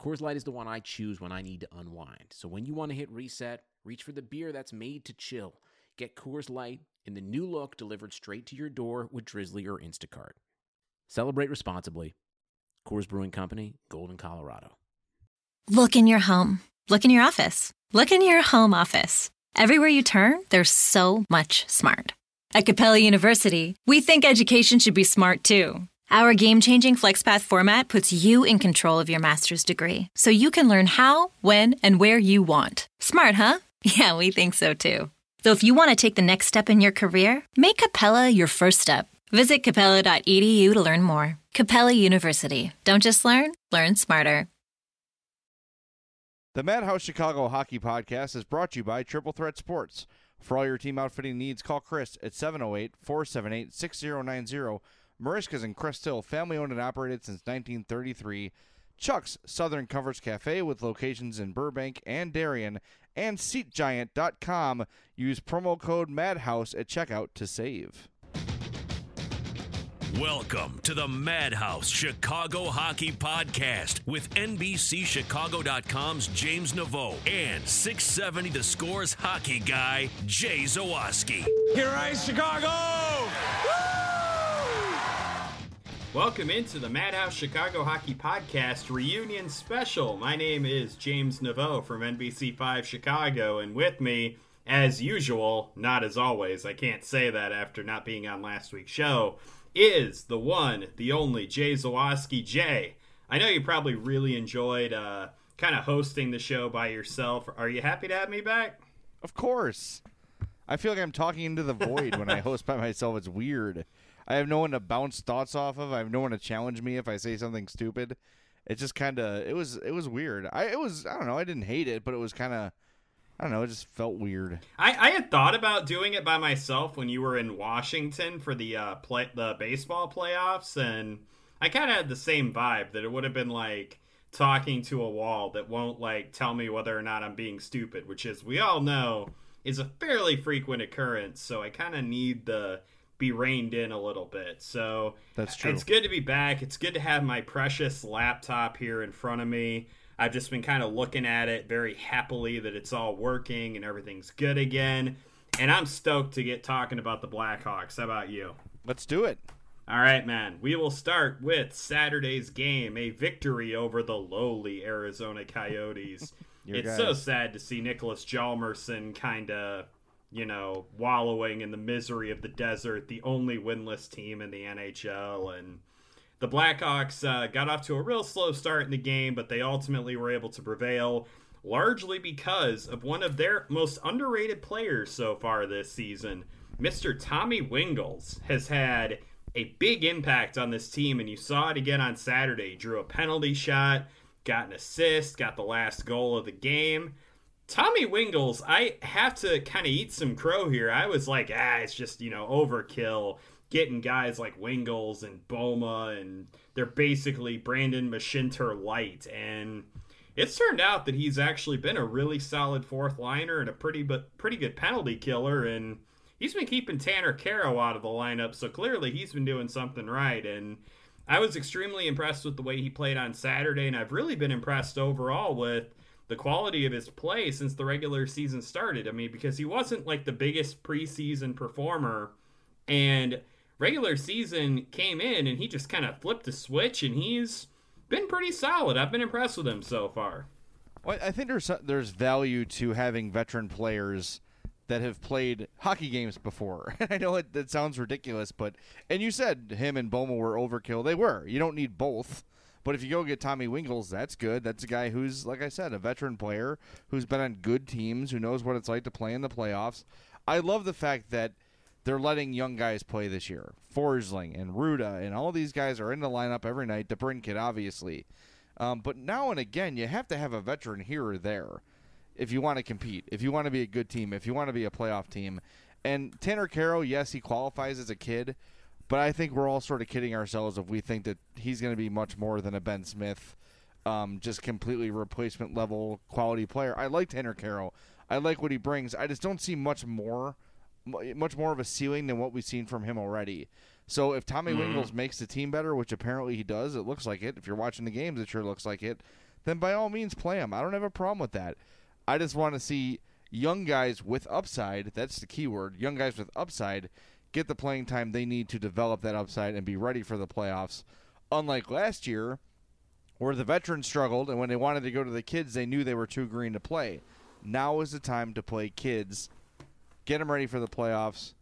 Coors Light is the one I choose when I need to unwind. So when you want to hit reset, reach for the beer that's made to chill. Get Coors Light in the new look delivered straight to your door with Drizzly or Instacart. Celebrate responsibly. Coors Brewing Company, Golden, Colorado. Look in your home. Look in your office. Look in your home office. Everywhere you turn, there's so much smart. At Capella University, we think education should be smart too. Our game changing FlexPath format puts you in control of your master's degree so you can learn how, when, and where you want. Smart, huh? Yeah, we think so too. So if you want to take the next step in your career, make Capella your first step. Visit capella.edu to learn more. Capella University. Don't just learn, learn smarter. The Madhouse Chicago Hockey Podcast is brought to you by Triple Threat Sports. For all your team outfitting needs, call Chris at 708 478 6090. Merichka's in Crest Hill, family owned and operated since 1933. Chuck's Southern Comforts Cafe with locations in Burbank and Darien. And SeatGiant.com. Use promo code MADHOUSE at checkout to save. Welcome to the Madhouse Chicago Hockey Podcast with NBCChicago.com's James Neveau and 670 The Scores hockey guy, Jay Zawaski. Here I Chicago! Welcome into the Madhouse Chicago Hockey Podcast reunion special. My name is James Neveau from NBC5 Chicago, and with me, as usual, not as always, I can't say that after not being on last week's show, is the one, the only Jay Zawaski. Jay, I know you probably really enjoyed uh, kind of hosting the show by yourself. Are you happy to have me back? Of course. I feel like I'm talking into the void when I host by myself. It's weird. I have no one to bounce thoughts off of. I have no one to challenge me if I say something stupid. It just kind of it was it was weird. I it was I don't know. I didn't hate it, but it was kind of I don't know. It just felt weird. I, I had thought about doing it by myself when you were in Washington for the uh, play the baseball playoffs, and I kind of had the same vibe that it would have been like talking to a wall that won't like tell me whether or not I'm being stupid, which is we all know is a fairly frequent occurrence. So I kind of need the be reined in a little bit. So That's uh, true. It's good to be back. It's good to have my precious laptop here in front of me. I've just been kind of looking at it very happily that it's all working and everything's good again. And I'm stoked to get talking about the Blackhawks. How about you? Let's do it. All right, man. We will start with Saturday's game, a victory over the lowly Arizona Coyotes. It's guys. so sad to see Niklas Hjalmarsson kind of, you know, wallowing in the misery of the desert, the only winless team in the NHL. And the Blackhawks uh, got off to a real slow start in the game, but they ultimately were able to prevail, largely because of one of their most underrated players so far this season. Mr. Tommy Wingels has had a big impact on this team, and you saw it again on Saturday. Drew a penalty shot, got an assist, got the last goal of the game. Tommy Wingels, I have to kind of eat some crow here. I was like, ah, it's just, you know, overkill getting guys like Wingels and Bouma, and they're basically Brandon Mashinter light. And it's turned out that he's actually been a really solid fourth liner and a pretty but pretty good penalty killer. And he's been keeping Tanner Kero out of the lineup, so clearly he's been doing something right. And I was extremely impressed with the way he played on Saturday, and I've really been impressed overall with the quality of his play since the regular season started. I mean, because he wasn't like the biggest preseason performer, and regular season came in and he just kind of flipped the switch, and he's been pretty solid. I've been impressed with him so far. Well, I think there's there's value to having veteran players that have played hockey games before. I know it that sounds ridiculous, but and you said him and Bouma were overkill. They were. You don't need both. But if you go get Tommy Wingels, that's good. That's a guy who's, like I said, a veteran player who's been on good teams, who knows what it's like to play in the playoffs. I love the fact that they're letting young guys play this year. Forsling and Rutta and all these guys are in the lineup every night. DeBrincat, obviously. Um, but now and again, you have to have a veteran here or there if you want to compete, if you want to be a good team, if you want to be a playoff team. And Tanner Kero, yes, he qualifies as a kid, but I think we're all sort of kidding ourselves if we think that he's going to be much more than a Ben Smith, um, just completely replacement level quality player. I like Tanner Kero. I like what he brings. I just don't see much more, much more of a ceiling than what we've seen from him already. So if Tommy mm-hmm. Wingels makes the team better, which apparently he does, it looks like it. If you're watching the games, it sure looks like it. Then by all means, play him. I don't have a problem with that. I just want to see young guys with upside. That's the key word. Young guys with upside get the playing time they need to develop that upside and be ready for the playoffs. Unlike last year, where the veterans struggled, and when they wanted to go to the kids, they knew they were too green to play. Now is the time to play kids, get them ready for the playoffs,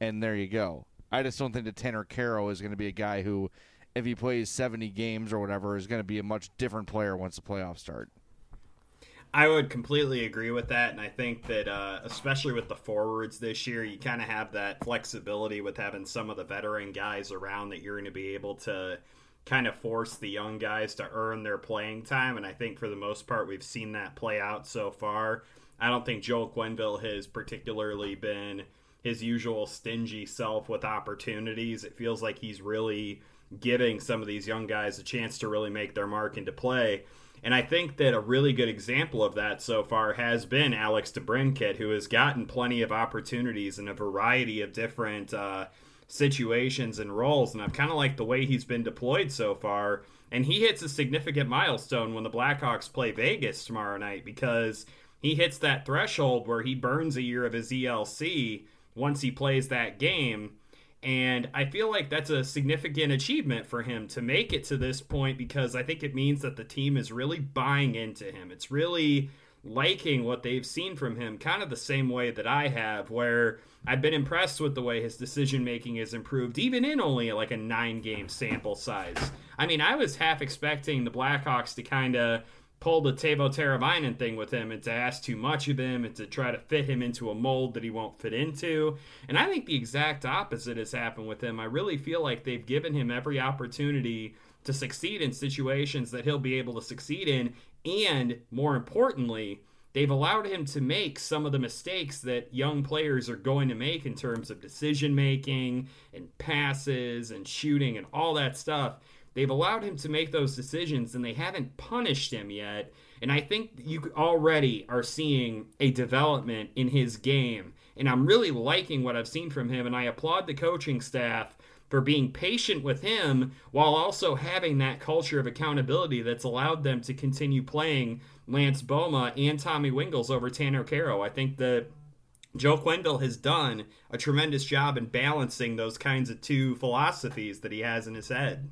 and there you go. I just don't think that Tanner Kero is going to be a guy who, if he plays 70 games or whatever, is going to be a much different player once the playoffs start. I would completely agree with that, and I think that uh, especially with the forwards this year, you kind of have that flexibility with having some of the veteran guys around that you're going to be able to kind of force the young guys to earn their playing time, and I think for the most part we've seen that play out so far. I don't think Joel Quenneville has particularly been his usual stingy self with opportunities. It feels like he's really giving some of these young guys a chance to really make their mark into play. And I think that a really good example of that so far has been Alex DeBrincat, who has gotten plenty of opportunities in a variety of different uh, situations and roles. And I've kind of liked the way he's been deployed so far. And he hits a significant milestone when the Blackhawks play Vegas tomorrow night because he hits that threshold where he burns a year of his ELC once he plays that game. And I feel like that's a significant achievement for him to make it to this point because I think it means that the team is really buying into him. It's really liking what they've seen from him, kind of the same way that I have, where I've been impressed with the way his decision making has improved, even in only like a nine game sample size. I mean, I was half expecting the Blackhawks to kind of pull the Teuvo Teravainen thing with him and to ask too much of him and to try to fit him into a mold that he won't fit into. And I think the exact opposite has happened with him. I really feel like they've given him every opportunity to succeed in situations that he'll be able to succeed in. And more importantly, they've allowed him to make some of the mistakes that young players are going to make in terms of decision making and passes and shooting and all that stuff They've allowed him to make those decisions and they haven't punished him yet. And I think you already are seeing a development in his game. And I'm really liking what I've seen from him. And I applaud the coaching staff for being patient with him while also having that culture of accountability that's allowed them to continue playing Lance Bouma and Tommy Wingels over Tanner Kero. I think that Joe Quenneville has done a tremendous job in balancing those kinds of two philosophies that he has in his head.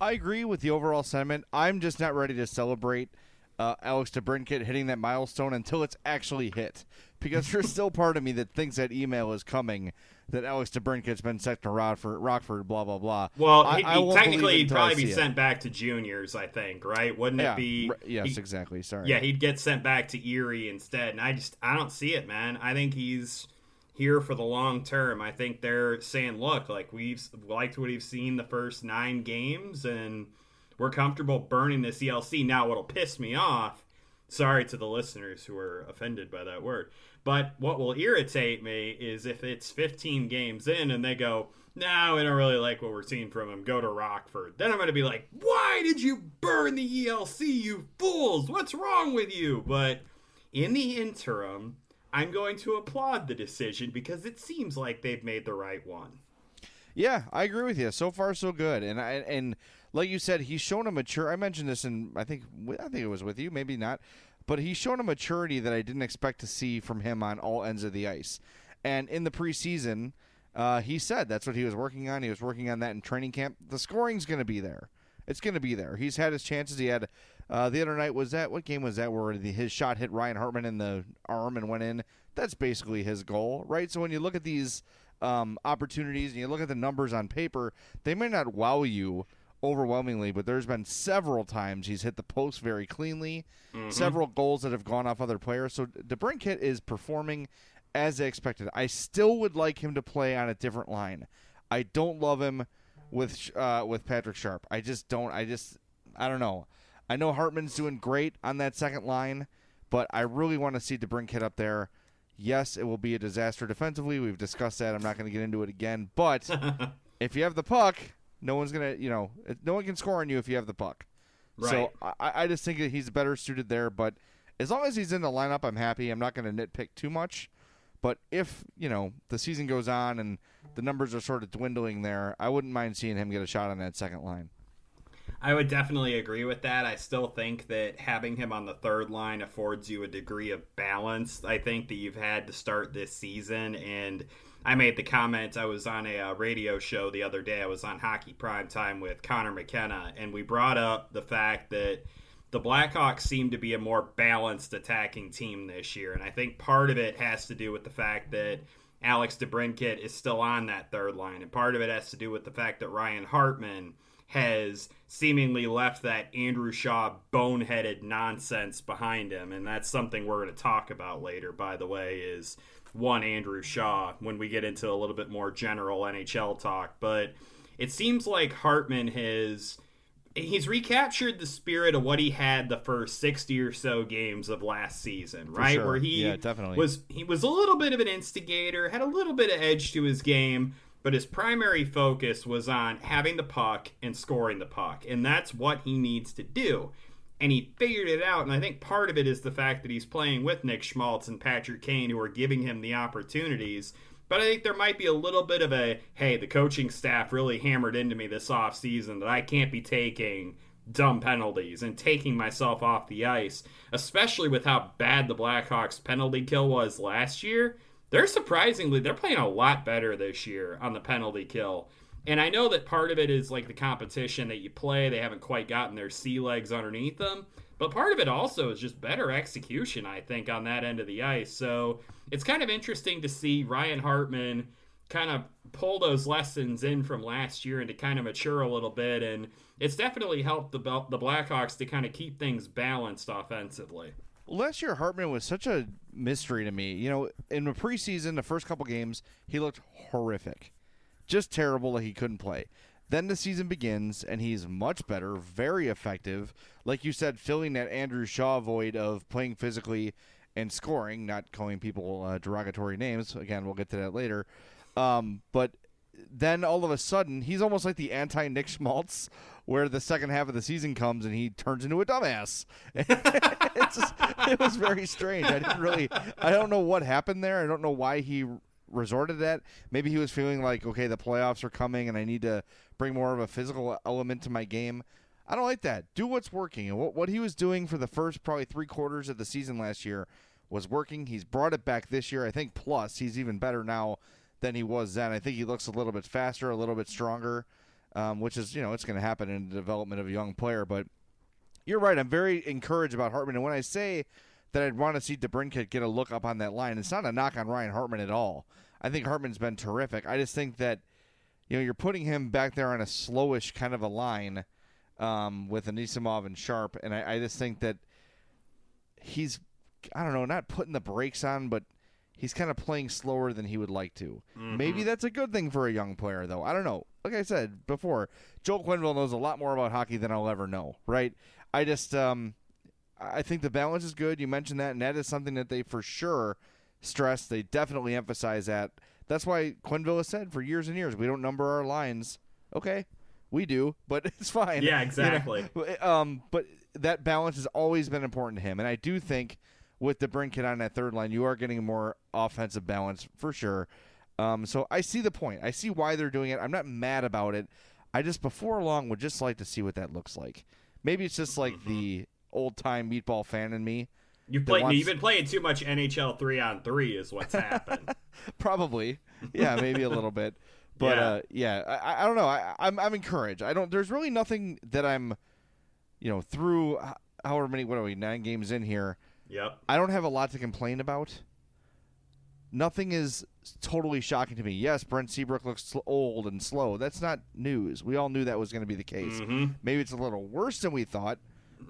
I agree with the overall sentiment. I'm just not ready to celebrate uh, Alex DeBrincat hitting that milestone until it's actually hit. Because there's still part of me that thinks that email is coming that Alex DeBrincat's been sent to Rockford, Rockford, blah blah blah. Well, he, I, I technically he'd probably be sent it. back to juniors, I think, right? Wouldn't yeah, it be? R- yes, he, exactly. Sorry. Yeah, he'd get sent back to Erie instead, and I just I don't see it, man. I think he's here for the long term. I think they're saying, look, like we've liked what we've seen the first nine games, and we're comfortable burning this ELC. Now, what'll piss me off, sorry to the listeners who are offended by that word, but what will irritate me is if it's 15 games in and they go, no, we don't really like what we're seeing from him. Go to Rockford. Then I'm going to be like, why did you burn the ELC, you fools? What's wrong with you? But in the interim, I'm going to applaud the decision because it seems like they've made the right one. Yeah, I agree with you. So far, so good. And I and like you said, he's shown a mature. I mentioned this, and I think I think it was with you, maybe not, but he's shown a maturity that I didn't expect to see from him on all ends of the ice. And in the preseason, uh, he said that's what he was working on. He was working on that in training camp. The scoring's going to be there. It's going to be there. He's had his chances. He had uh, the other night. Was that what game was that where the, his shot hit Ryan Hartman in the arm and went in? That's basically his goal, right? So when you look at these um, opportunities and you look at the numbers on paper, they may not wow you overwhelmingly, but there's been several times he's hit the post very cleanly, mm-hmm. several goals that have gone off other players. So DeBrincat is performing as expected. I still would like him to play on a different line. I don't love him with uh, with Patrick Sharp. I just don't. I just I don't know. I know Hartman's doing great on that second line, but I really want to see DeBrincat up there. Yes, it will be a disaster defensively. We've discussed that. I'm not going to get into it again. But if you have the puck, no one's going to, you know, no one can score on you if you have the puck. Right. So I, I just think that he's better suited there. But as long as he's in the lineup, I'm happy. I'm not going to nitpick too much. But if, you know, the season goes on and the numbers are sort of dwindling there, I wouldn't mind seeing him get a shot on that second line. I would definitely agree with that. I still think that having him on the third line affords you a degree of balance. I think that you've had to start this season, and I made the comment. I was on a uh, radio show the other day. I was on Hockey Prime Time with Connor McKenna, and we brought up the fact that the Blackhawks seem to be a more balanced attacking team this year, and I think part of it has to do with the fact that Alex DeBrincat is still on that third line, and part of it has to do with the fact that Ryan Hartman – has seemingly left that Andrew Shaw boneheaded nonsense behind him. And that's something we're going to talk about later, by the way, is one Andrew Shaw when we get into a little bit more general NHL talk. But it seems like Hartman has he's recaptured the spirit of what he had the first 60 or so games of last season right sure. where he yeah, definitely. was he was a little bit of an instigator had a little bit of edge to his game but his primary focus was on having the puck and scoring the puck. And that's what he needs to do. And he figured it out. And I think part of it is the fact that he's playing with Nick Schmaltz and Patrick Kane, who are giving him the opportunities. But I think there might be a little bit of a hey, the coaching staff really hammered into me this off season that I can't be taking dumb penalties and taking myself off the ice, especially with how bad the Blackhawks penalty kill was last year they're surprisingly they're playing a lot better this year on the penalty kill. And I know that part of it is like the competition that you play, they haven't quite gotten their sea legs underneath them. But part of it also is just better execution, I think, on that end of the ice. So it's kind of interesting to see Ryan Hartman kind of pull those lessons in from last year and to kind of mature a little bit. And it's definitely helped the, the Blackhawks to kind of keep things balanced offensively. Last year, Hartman was such a mystery to me. You know, in the preseason, the first couple games, he looked horrific, just terrible that he couldn't play. Then the season begins, and he's much better, very effective. Like you said, filling that Andrew Shaw void of playing physically and scoring, not calling people uh, derogatory names. Again, we'll get to that later. Um, but then all of a sudden, he's almost like the anti Nick Schmaltz where the second half of the season comes and he turns into a dumbass. just, it was very strange. I didn't really, I don't know what happened there. I don't know why he resorted to that. Maybe he was feeling like, okay, the playoffs are coming and I need to bring more of a physical element to my game. I don't like that. Do what's working. And what, what he was doing for the first probably three quarters of the season last year was working. He's brought it back this year. I think plus he's even better now than he was then. I think he looks a little bit faster, a little bit stronger um, which is you know it's going to happen in the development of a young player. But you're right. I'm very encouraged about Hartman, and when I say that I'd want to see DeBrincat get a look up on that line, it's not a knock on Ryan Hartman at all. I think Hartman's been terrific. I just think that you know you're putting him back there on a slowish kind of a line um, with Anisimov and Sharp, and I, I just think that he's I don't know, not putting the brakes on, but he's kind of playing slower than he would like to. Mm-hmm. Maybe that's a good thing for a young player, though. I don't know. Like I said before, Joel Quenneville knows a lot more about hockey than I'll ever know. Right? I just, um, I think the balance is good. You mentioned that, and that is something that they for sure stress. They definitely emphasize that. That's why Quenneville has said for years and years, we don't number our lines. Okay, we do, but it's fine. Yeah, exactly. You know? Um, but that balance has always been important to him, and I do think with DeBrincat on that third line, you are getting more offensive balance for sure. Um, so I see the point. I see why they're doing it. I'm not mad about it. I just before long would just like to see what that looks like. Maybe it's just like Mm-hmm. the old time meatball fan in me. You that play. wants- You've been playing too much NHL three on three, is what's happened. Probably, yeah, maybe a little bit. But Yeah. uh, yeah, I, I don't know. I, I'm I'm encouraged. I don't. There's really nothing that I'm, you know, through however many what are we nine games in here. yep. I don't have a lot to complain about. Nothing is totally shocking to me. Yes, Brent Seabrook looks old and slow. That's not news. We all knew that was going to be the case. Mhm. Maybe it's a little worse than we thought,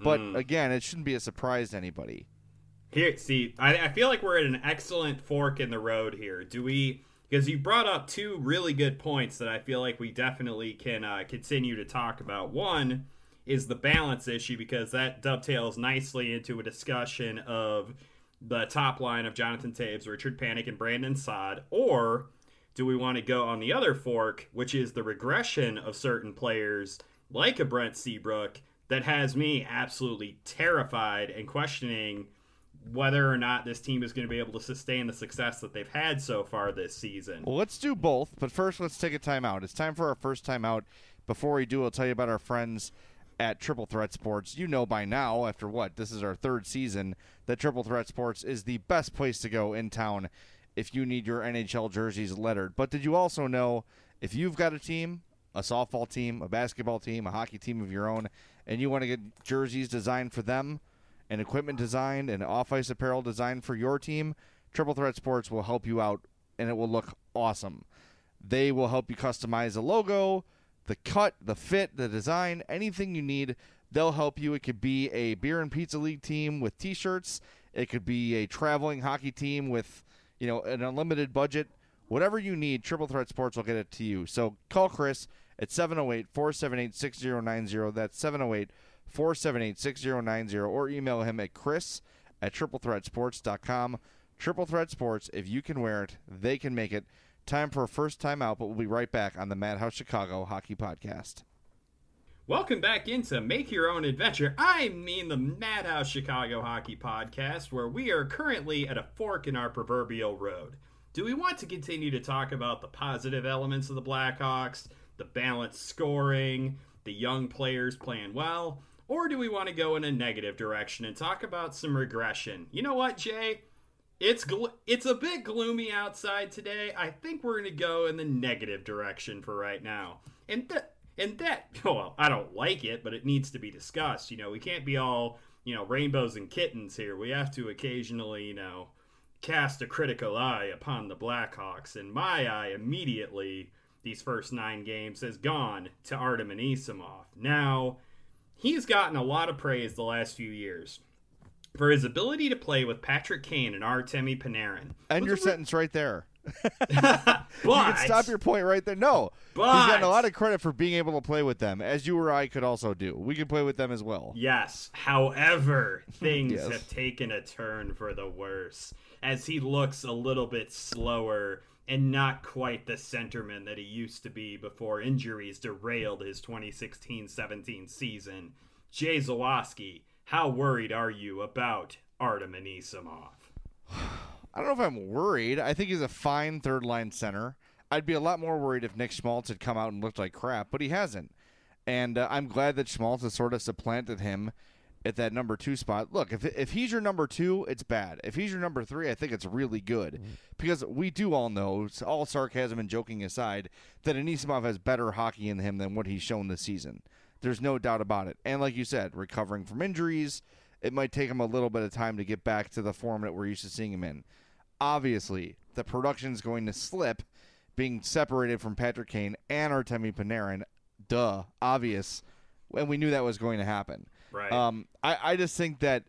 but Mm. again, it shouldn't be a surprise to anybody. Here, see, I, I feel like we're at an excellent fork in the road here. Do we? Because you brought up two really good points that I feel like we definitely can uh, continue to talk about. One is the balance issue because that dovetails nicely into a discussion of the top line of Jonathan Toews, Richard Panik, and Brandon Saad, or do we want to go on the other fork, which is the regression of certain players like a Brent Seabrook that has me absolutely terrified and questioning whether or not this team is going to be able to sustain the success that they've had so far this season. Well, let's do both, but first let's take a timeout. It's time for our first timeout. Before we do, I'll tell you about our friends at Triple Threat Sports. You know by now, after what? This is our third season, that Triple Threat Sports is the best place to go in town if you need your NHL jerseys lettered. But did you also know if you've got a team, a softball team, a basketball team, a hockey team of your own, and you want to get jerseys designed for them, and equipment designed, and off ice apparel designed for your team, Triple Threat Sports will help you out and it will look awesome. They will help you customize a logo, the cut, the fit, the design, anything you need. They'll help you. It could be a beer and pizza league team with t-shirts. It could be a traveling hockey team with, you know, an unlimited budget. Whatever you need, Triple Threat Sports will get it to you. So call Chris at 708-478-6090. That's 708-478-6090 or email him at chris at triplethreatsports.com. Triple Threat Sports, if you can wear it, they can make it. Time for a first time out, but we'll be right back on the Madhouse Chicago Hockey Podcast. Welcome back into Make Your Own Adventure. I mean the Madhouse Chicago Hockey Podcast, where we are currently at a fork in our proverbial road. Do we want to continue to talk about the positive elements of the Blackhawks, the balanced scoring, the young players playing well, or do we want to go in a negative direction and talk about some regression? You know what, Jay? It's it's a bit gloomy outside today. I think we're going to go in the negative direction for right now. And that and that well, I don't like it, but it needs to be discussed. You know, we can't be all, you know, rainbows and kittens here. We have to occasionally, you know, cast a critical eye upon the Blackhawks. And my eye immediately these first 9 games has gone to Artem Anisimov. Now, he's gotten a lot of praise the last few years for his ability to play with Patrick Kane and Artemi Panarin. And With your sentence right there. but, You can stop your point right there. No. He's But- gotten a lot of credit for being able to play with them, as you or I could also do. We could play with them as well. Yes. However, things Yes. have taken a turn for the worse as he looks a little bit slower and not quite the centerman that he used to be before injuries derailed his 2016-17 season. Jay Zawaski, how worried are you about Artem Anisimov? I don't know if I'm worried. I think he's a fine third line center. I'd be a lot more worried if Nick Schmaltz had come out and looked like crap, but he hasn't. And uh, I'm glad that Schmaltz has sort of supplanted him at that number two spot. Look, if if he's your number two, it's bad. If he's your number three, I think it's really good because we do all know, all sarcasm and joking aside, that Anisimov has better hockey in him than what he's shown this season. There's no doubt about it. And like you said, recovering from injuries, it might take him a little bit of time to get back to the form that we're used to seeing him in. Obviously, the production's going to slip being separated from Patrick Kane and Artemi Panarin. Duh, obvious. And we knew that was going to happen. Right. Um, I, I just think that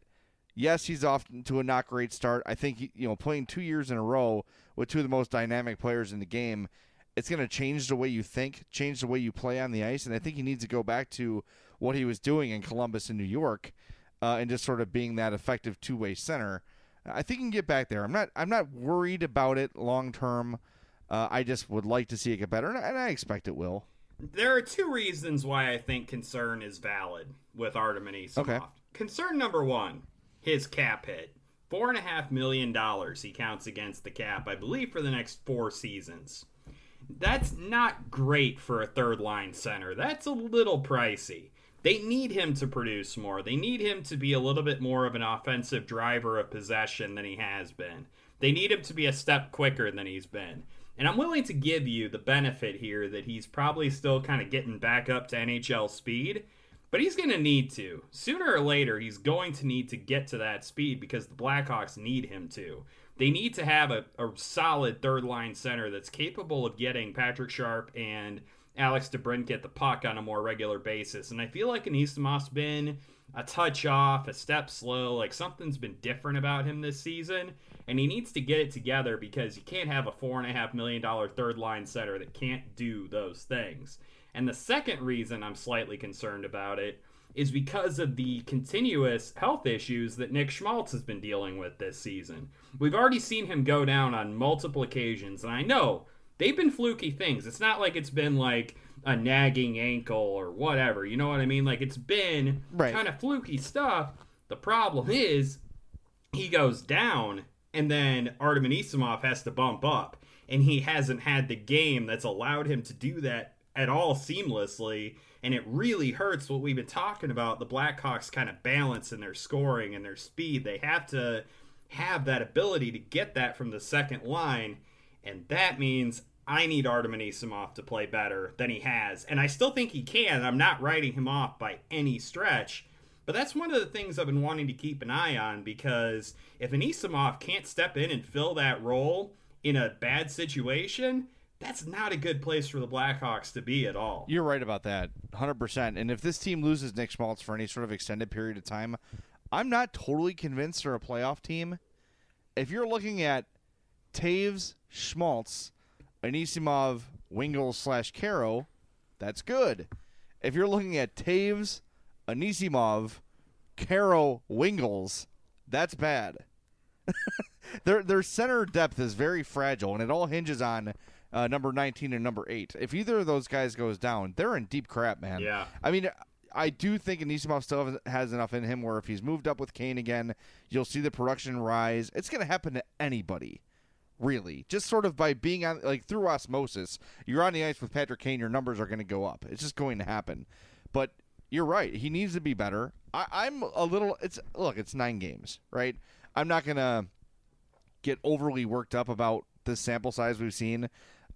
yes, he's off to a not great start. I think he- you know playing two years in a row with two of the most dynamic players in the game, it's going to change the way you think, change the way you play on the ice, and I think he needs to go back to what he was doing in Columbus and New York, uh, and just sort of being that effective two way center. I think he can get back there. I'm not I'm not worried about it long term. Uh, I just would like to see it get better, and I, and I expect it will. There are two reasons why I think concern is valid with Artem Anisimov. Okay. Concern number one, his cap hit. Four and a half million dollars he counts against the cap, I believe, for the next four seasons. That's not great for a third line center. That's a little pricey. They need him to produce more. They need him to be a little bit more of an offensive driver of possession than he has been. They need him to be a step quicker than he's been. And I'm willing to give you the benefit here that he's probably still kind of getting back up to NHL speed, but he's going to need to. Sooner or later, he's going to need to get to that speed because the Blackhawks need him to. They need to have a, a solid third line center that's capable of getting Patrick Sharp and Alex DeBrincat the puck on a more regular basis. And I feel like Anisimov's been a touch off, a step slow, like something's been different about him this season. And he needs to get it together because you can't have a four and a half million dollar third line center that can't do those things. And the second reason I'm slightly concerned about it is because of the continuous health issues that Nick Schmaltz has been dealing with this season. We've already seen him go down on multiple occasions, and I know they've been fluky things. It's not like it's been like a nagging ankle or whatever. You know what I mean? Like it's been Right. kind of fluky stuff. The problem is he goes down and then Artem Anisimov has to bump up and he hasn't had the game that's allowed him to do that at all seamlessly and it really hurts what we've been talking about the Blackhawks kind of balance in their scoring and their speed. They have to have that ability to get that from the second line and that means I need Artem Anisimov to play better than he has and I still think he can. I'm not writing him off by any stretch but that's one of the things I've been wanting to keep an eye on because if Anisimov can't step in and fill that role in a bad situation, that's not a good place for the Blackhawks to be at all. You're right about that, 100%. And if this team loses Nick Schmaltz for any sort of extended period of time, I'm not totally convinced they're a playoff team. If you're looking at Toews, Schmaltz, Anisimov, Wingle slash Kero, that's good. If you're looking at Toews, Anisimov, Kero, Wingels, that's bad. their their center depth is very fragile, and it all hinges on uh, number 19 and number 8. If either of those guys goes down, they're in deep crap, man. Yeah. I mean, I do think Anisimov still has- enough in him where if he's moved up with Kane again, you'll see the production rise. It's going to happen to anybody, really. Just sort of by being on, like, through osmosis. You're on the ice with Patrick Kane, your numbers are going to go up. It's just going to happen. But you're right. He needs to be better. I, I'm a little, it's, look, it's nine games, right? I'm not going to get overly worked up about the sample size we've seen.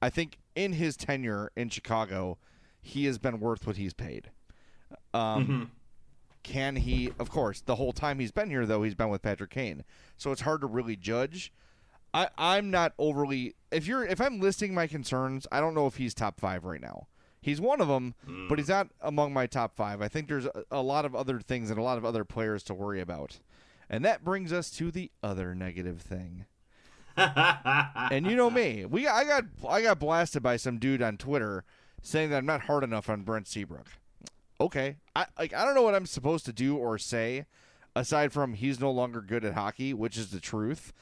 I think in his tenure in Chicago, he has been worth what he's paid. Um, Can he? Of course, the whole time he's been here, though, he's been with Patrick Kane, so it's hard to really judge. I, I'm not overly. If you're, if I'm listing my concerns, I don't know if he's top five right now. He's one of them, but he's not among my top five. I think there's a, a lot of other things and a lot of other players to worry about, and that brings us to the other negative thing. And you know me, we I got I got blasted by some dude on Twitter saying that I'm not hard enough on Brent Seabrook. Okay, I like I don't know what I'm supposed to do or say aside from he's no longer good at hockey, which is the truth.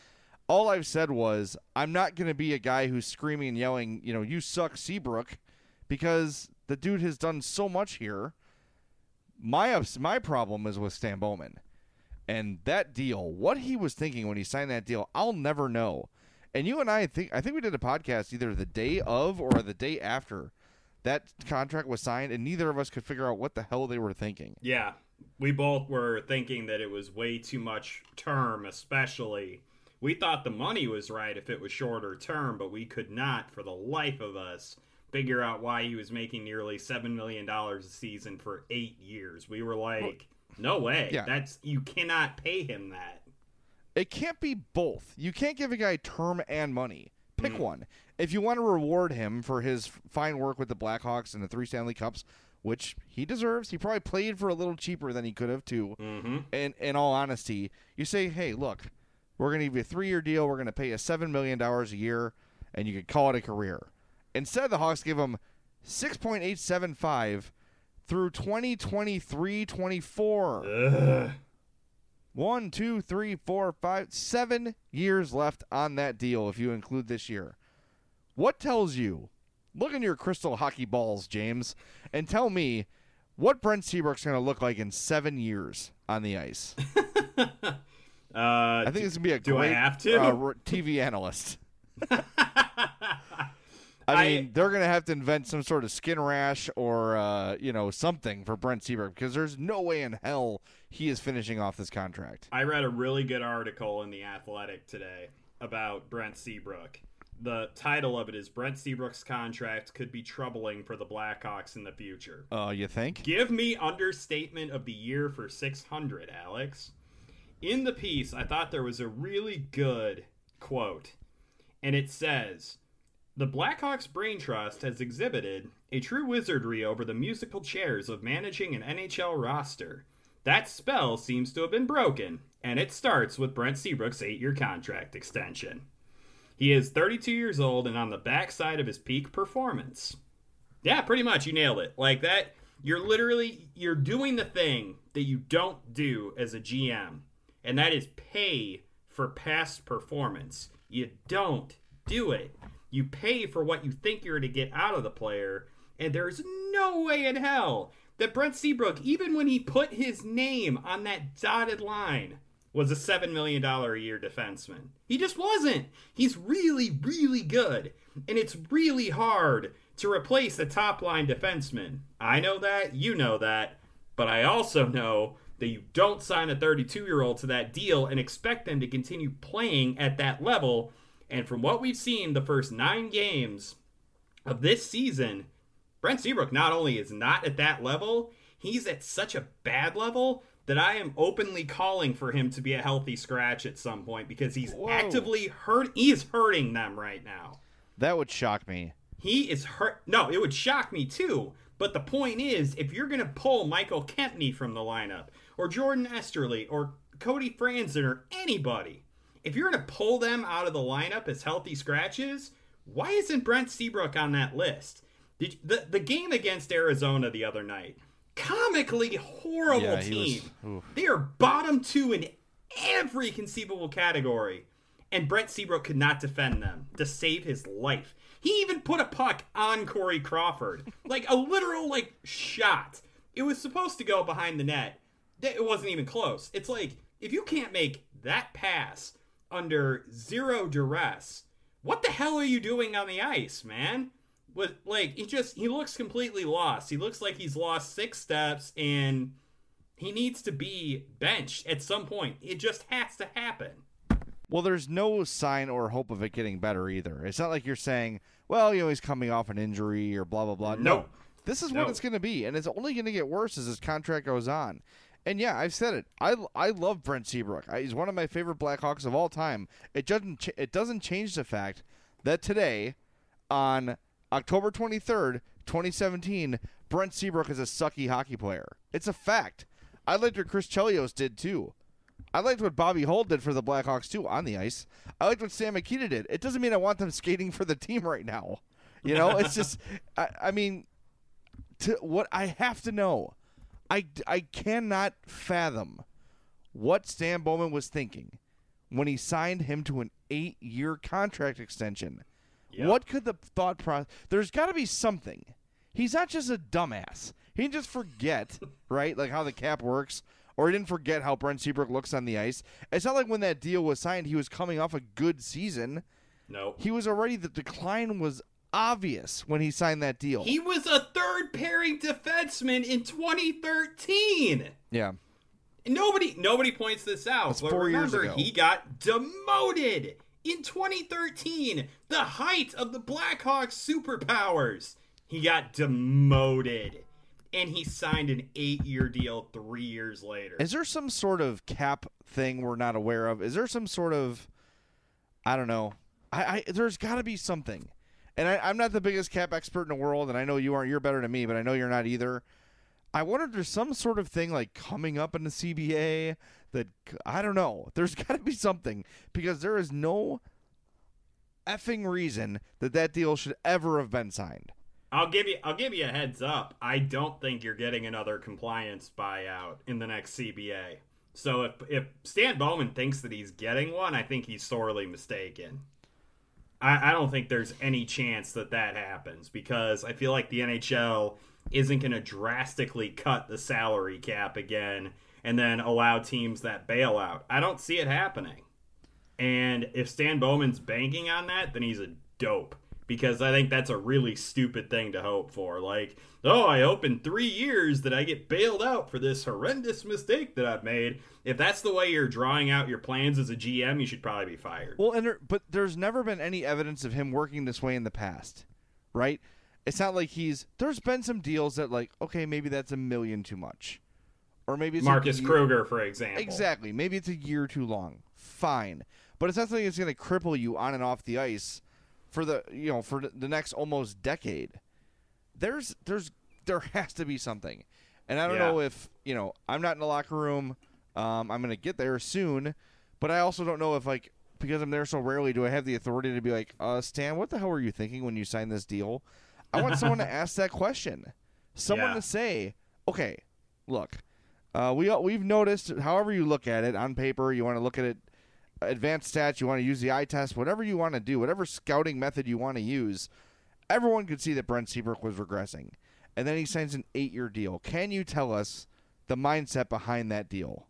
All I've said was I'm not going to be a guy who's screaming and yelling, you know, you suck Seabrook because the dude has done so much here. My ups- my problem is with Stan Bowman. And that deal, what he was thinking when he signed that deal, I'll never know. And you and I think I think we did a podcast either the day of or the day after that contract was signed, and neither of us could figure out what the hell they were thinking. Yeah, we both were thinking that it was way too much term, especially. We thought the money was right if it was shorter term, but we could not, for the life of us, figure out why he was making nearly $7 million a season for eight years. We were like, no way. Yeah. That's You cannot pay him that. It can't be both. You can't give a guy term and money. Pick one. If you want to reward him for his fine work with the Blackhawks and the three Stanley Cups, which he deserves, he probably played for a little cheaper than he could have too. Mm-hmm. And in all honesty, you say, "Hey, look, we're going to give you a three-year deal. We're going to pay you seven million dollars a year, and you could call it a career." Instead, the Hawks give him six point eight seven five through 2023-24. One, two, three, four, five, seven years left on that deal if you include this year. What tells you? Look in your crystal hockey balls, James, and tell me what Brent Seabrook's going to look like in seven years on the ice. Uh, I think it's gonna be a do I great have to? uh, TV analyst. I I- mean, they're gonna have to invent some sort of skin rash or uh, you know something for Brent Seabrook because there's no way in hell he is finishing off this contract. I read a really good article in The Athletic today about Brent Seabrook. The title of it is Brent Seabrook's contract could be troubling for the Blackhawks in the future. Uh, you think? Give me understatement of the year for 600, Alex. In the piece, I thought there was a really good quote, and it says The Blackhawks Brain Trust has exhibited a true wizardry over the musical chairs of managing an NHL roster. That spell seems to have been broken, and it starts with Brent Seabrook's eight year contract extension. He is 32 years old and on the backside of his peak performance. Yeah, pretty much. You nailed it. Like that, you're literally you're doing the thing that you don't do as a GM, and that is pay for past performance. You don't do it. You pay for what you think you're going to get out of the player, and there's no way in hell that Brent Seabrook, even when he put his name on that dotted line, was a $7 million a year defenseman. He just wasn't. He's really, really good. And it's really hard to replace a top line defenseman. I know that. You know that. But I also know that you don't sign a 32 year old to that deal and expect them to continue playing at that level. And from what we've seen the first nine games of this season, Brent Seabrook not only is not at that level, he's at such a bad level that I am openly calling for him to be a healthy scratch at some point because he's Whoa. actively hurt. He's hurting them right now. That would shock me. He is hurt. No, it would shock me too. But the point is, if you're going to pull Michal Kempny from the lineup, or Jordan Oesterle, or Cody Franson, or anybody, if you're going to pull them out of the lineup as healthy scratches, why isn't Brent Seabrook on that list? Did, the the game against Arizona the other night, comically horrible Yeah, he was- team. They are bottom two in every conceivable category, and Brent Seabrook could not defend them to save his life. He even put a puck on Corey Crawford, like a literal like shot. It was supposed to go behind the net. It wasn't even close. It's like if you can't make that pass under zero duress, what the hell are you doing on the ice, man? With like he just he looks completely lost. He looks like he's lost six steps and he needs to be benched at some point. It just has to happen. Well, there's no sign or hope of it getting better either. It's not like you're saying, well, you know, he's coming off an injury or blah blah blah. No, this is what it's going to be, and it's only going to get worse as his contract goes on. And yeah, I've said it. I, I love Brent Seabrook. I, he's one of my favorite Blackhawks of all time. It doesn't ch- it doesn't change the fact that today, on October 23rd, 2017, Brent Seabrook is a sucky hockey player. It's a fact. I liked what Chris Chelios did too. I liked what Bobby Hull did for the Blackhawks too on the ice. I liked what Stan Mikita did. It doesn't mean I want them skating for the team right now. You know, it's just, I, I mean, to what I have to know, I, I cannot fathom what Stan Bowman was thinking when he signed him to an eight year contract extension. Yep. What could the thought process? There's got to be something. He's not just a dumbass. He didn't just forget, right? Like how the cap works, or he didn't forget how Brent Seabrook looks on the ice. It's not like when that deal was signed, he was coming off a good season. No. He was already the decline was obvious when he signed that deal. He was a third pairing defenseman in 2013. yeah. Nobody nobody points this out. That's but four years remember, he got demoted in 2013, the height of the Blackhawks superpowers. He got demoted. And he signed an eight year deal three years later. Is there some sort of cap thing we're not aware of? Is there some sort of I don't know. I, I there's got to be something. And I, I'm not the biggest cap expert in the world, and I know you aren't. You're better than me, but I know you're not either. I wonder if there's some sort of thing like coming up in the CBA that I don't know. There's got to be something because there is no effing reason that that deal should ever have been signed. I'll give you I'll give you a heads up. I don't think you're getting another compliance buyout in the next CBA. So if if Stan Bowman thinks that he's getting one, I think he's sorely mistaken. I, I don't think there's any chance that that happens because I feel like the NHL isn't going to drastically cut the salary cap again and then allow teams that bail out. I don't see it happening. And if Stan Bowman's banking on that, then he's a dope because I think that's a really stupid thing to hope for. Like, oh, I hope in three years that I get bailed out for this horrendous mistake that I've made. If that's the way you're drawing out your plans as a GM, you should probably be fired. Well, and there, but there's never been any evidence of him working this way in the past, right? It's not like he's. There's been some deals that like, okay, maybe that's a million too much, or maybe it's Marcus Kruger, for example. Exactly. Maybe it's a year too long. Fine, but it's not something that's going to cripple you on and off the ice for the you know for the next almost decade. There's there's there has to be something, and I don't Yeah. know if you know I'm not in the locker room. Um, I'm going to get there soon, but I also don't know if like because I'm there so rarely do I have the authority to be like, uh, Stan, what the hell were you thinking when you signed this deal? I want someone to ask that question. Someone Yeah. to say, okay, look, uh, we we've noticed. However you look at it on paper, you want to look at it advanced stats, you want to use the eye test, whatever you want to do, whatever scouting method you want to use. Everyone could see that Brent Seabrook was regressing, and then he signs an eight-year deal. Can you tell us the mindset behind that deal?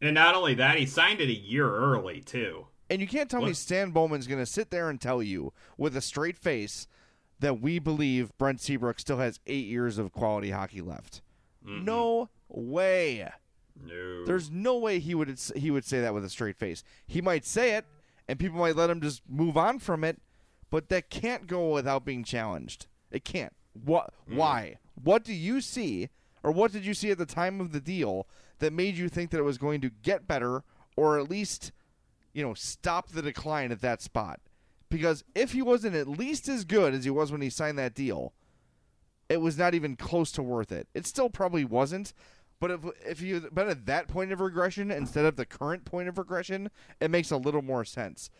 And not only that, he signed it a year early too. And you can't tell me Stan Bowman's going to sit there and tell you with a straight face that we believe Brent Seabrook still has eight years of quality hockey left. Mm-hmm. No way. No. There's no way he would he would say that with a straight face. He might say it, and people might let him just move on from it, but that can't go without being challenged. It can't. What? Mm. Why? What do you see, or what did you see at the time of the deal that made you think that it was going to get better, or at least, you know, stop the decline at that spot? Because if he wasn't at least as good as he was when he signed that deal, it was not even close to worth it. It still probably wasn't. But if if you been at that point of regression instead of the current point of regression, it makes a little more sense.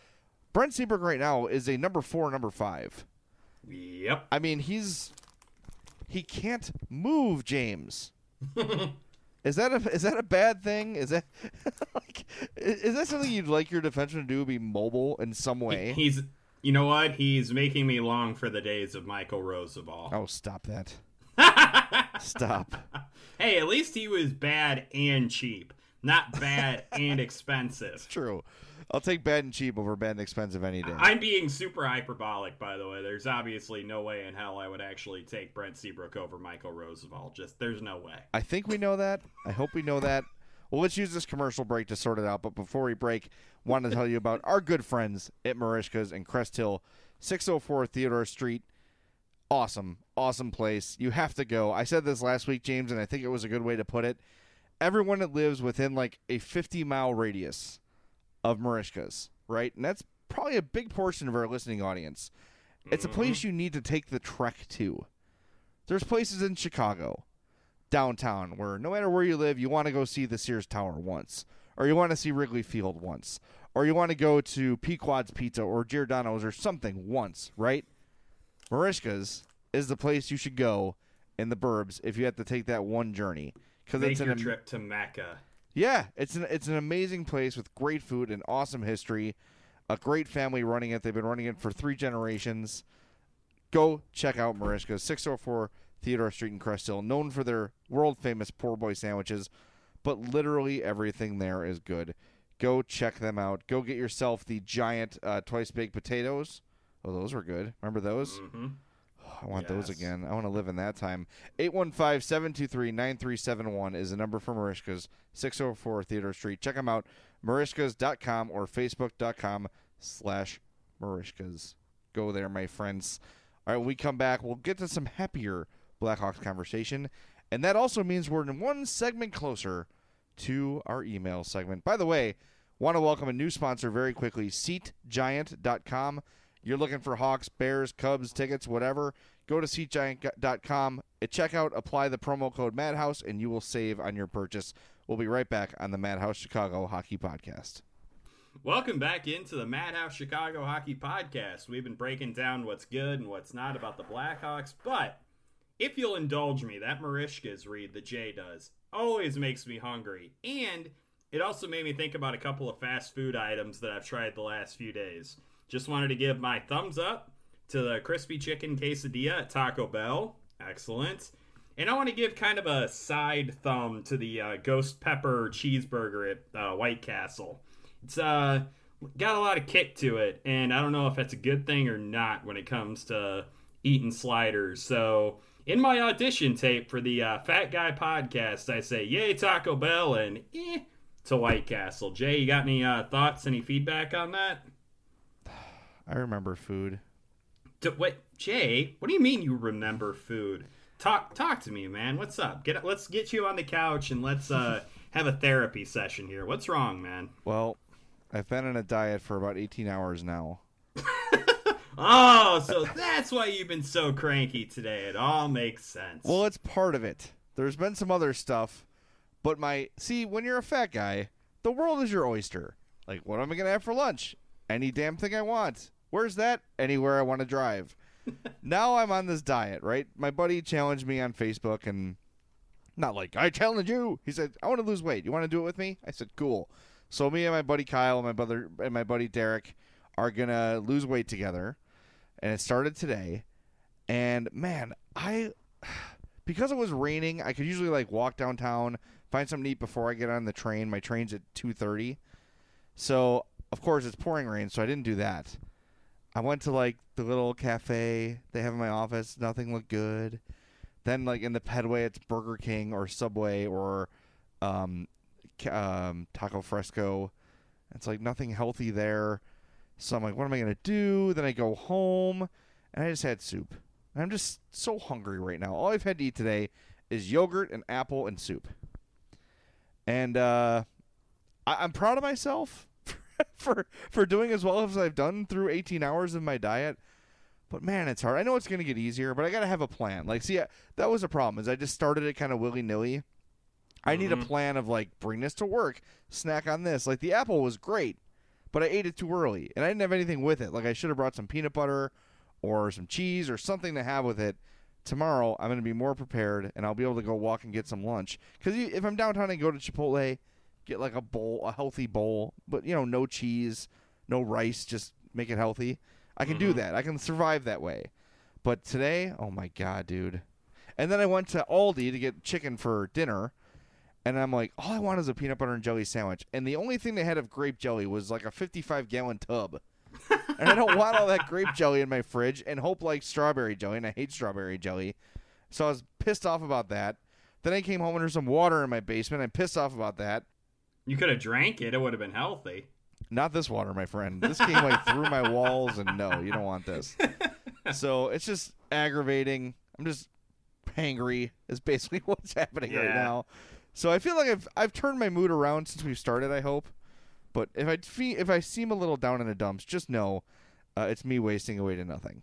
Brent Seabrook right now is a number four, number five. Yep. I mean, he's he can't move, James. is that a is that a bad thing? Is that like is, is that something you'd like your defenseman to do? Be mobile in some way? He's you know what? He's making me long for the days of Michal Rozsival. oh, stop that! Stop. Hey, at least he was bad and cheap, not bad and expensive. It's True. I'll take bad and cheap over bad and expensive any day. I'm being super hyperbolic, by the way. There's obviously no way in hell I would actually take Brent Seabrook over Michal Rozsival. Just there's no way. I think we know that. I hope we know that. Well, let's use this commercial break to sort it out. But before we break, want to tell you about our good friends at Merichka's in Crest Hill, 604 Theodore Street. Awesome, awesome place. You have to go. I said this last week, James, and I think it was a good way to put it. Everyone that lives within like a 50 mile radius of Merichka's, right? And that's probably a big portion of our listening audience. It's a place mm-hmm. you need to take the trek to. There's places in Chicago, downtown, where no matter where you live, you want to go see the Sears Tower once, or you want to see Wrigley Field once, or you want to go to Pequod's Pizza or Giordano's or something once, right? Merichka's is the place you should go in the burbs if you have to take that one journey. Because it's an am- trip to Mecca. yeah, it's an it's an amazing place with great food and awesome history. A great family running it. They've been running it for three generations. Go check out Merichka, 604 Theodore Street in Crest Hill, known for their world famous poor boy sandwiches, but literally everything there is good. Go check them out. Go get yourself the giant uh, twice baked potatoes. Oh, those were good. Remember those? hmm I want those again. I want to live in that time. 815 723 9371 is the number for Merichka's, 604 Theater Street. Check them out, merichkas.com or facebook.com slash Merichkas. Go there, my friends. All right, when we come back, we'll get to some happier Blackhawks conversation. And that also means we're in one segment closer to our email segment. By the way, want to welcome a new sponsor very quickly, SeatGiant.com. You're looking for Hawks, Bears, Cubs tickets, whatever. Go to SeatGiant.com. At checkout, apply the promo code Madhouse, and you will save on your purchase. We'll be right back on the Madhouse Chicago Hockey Podcast. Welcome back into the Madhouse Chicago Hockey Podcast. We've been breaking down what's good and what's not about the Blackhawks, but if you'll indulge me, that Merichka's read that Jay does always makes me hungry. And it also made me think about a couple of fast food items that I've tried the last few days. Just wanted to give my thumbs up to the crispy chicken quesadilla at Taco Bell. Excellent. And I want to give kind of a side thumb to the uh, ghost pepper cheeseburger at uh, White Castle. It's uh got a lot of kick to it, and I don't know if that's a good thing or not when it comes to eating sliders. So in my audition tape for the uh, Fat Guy podcast, I say yay Taco Bell and eh to White Castle. Jay, you got any uh, thoughts, any feedback on that? I remember food. To, wait, Jay, what do you mean you remember food? Talk talk to me, man. What's up? Get let's get you on the couch and let's uh have a therapy session here. What's wrong, man? Well, I've been on a diet for about 18 hours now. Oh, so that's why you've been so cranky today. It all makes sense. Well, it's part of it. There's been some other stuff, but my see, when you're a fat guy, the world is your oyster. Like, what am I gonna have for lunch? Any damn thing I want. Where's that? Anywhere I want to drive. now I'm on this diet, right? My buddy challenged me on Facebook and not like I challenge you. He said, I want to lose weight. You want to do it with me? I said, Cool. So me and my buddy Kyle and my brother and my buddy Derek are gonna lose weight together. And it started today. And man, I because it was raining, I could usually like walk downtown, find something to eat before I get on the train. My train's at two thirty. So of course it's pouring rain, so I didn't do that. I went to like the little cafe they have in my office. Nothing looked good. Then like in the pedway, it's Burger King or Subway or um, um, Taco Fresco. It's like nothing healthy there. So I'm like, what am I gonna do? Then I go home and I just had soup. And I'm just so hungry right now. All I've had to eat today is yogurt and apple and soup. And uh, I- I'm proud of myself for for doing as well as I've done through 18 hours of my diet. But man, it's hard. I know it's going to get easier, but I got to have a plan. Like, see, I, that was a problem. Is I just started it kind of willy nilly. I need a mm-hmm. plan of like bring this to work, snack on this. Like the apple was great, but I ate it too early, and I didn't have anything with it. Like I should have brought some peanut butter or some cheese or something to have with it. Tomorrow I'm going to be more prepared, and I'll be able to go walk and get some lunch. Because if I'm downtown and go to Chipotle, get like a bowl, a healthy bowl, but you know, no cheese, no rice, just make it healthy. I can do mm-hmm. that. I can survive that way. But today, oh my god, dude. And then I went to Aldi to get chicken for dinner. And I'm like, all I want is a peanut butter and jelly sandwich. And the only thing they had of grape jelly was like a 55 gallon tub. and I don't want all that grape jelly in my fridge and hope like strawberry jelly. And I hate strawberry jelly. So I was pissed off about that. Then I came home and there's some water in my basement. I'm pissed off about that. You could have drank it. It would have been healthy. Not this water, my friend. This came like through my walls, and no, you don't want this. So it's just aggravating. I'm just hangry. Is basically what's happening right now. So I feel like I've I've turned my mood around since we've started. I hope. But if I fe- if I seem a little down in the dumps, just know uh, it's me wasting away to nothing.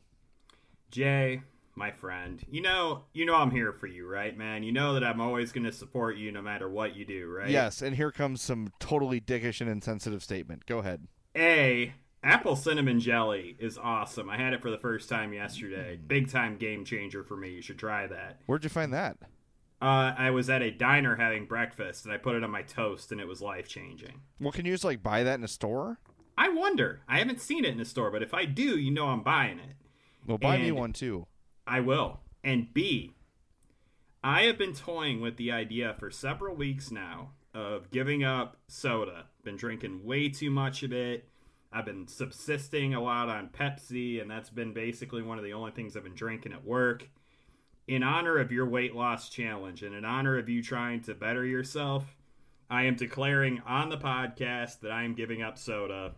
Jay, my friend, you know, you know I'm here for you, right, man? You know that I'm always going to support you no matter what you do, right? Yes, and here comes some totally dickish and insensitive statement. Go ahead. A apple cinnamon jelly is awesome. I had it for the first time yesterday. Big time game changer for me. You should try that. Where'd you find that? Uh, I was at a diner having breakfast and I put it on my toast and it was life changing. Well, can you just like buy that in a store? I wonder. I haven't seen it in a store, but if I do, you know I'm buying it. Well, buy me one too. I will. And B, I have been toying with the idea for several weeks now of giving up soda. Been drinking way too much of it. I've been subsisting a lot on Pepsi, and that's been basically one of the only things I've been drinking at work. In honor of your weight loss challenge and in honor of you trying to better yourself, I am declaring on the podcast that I am giving up soda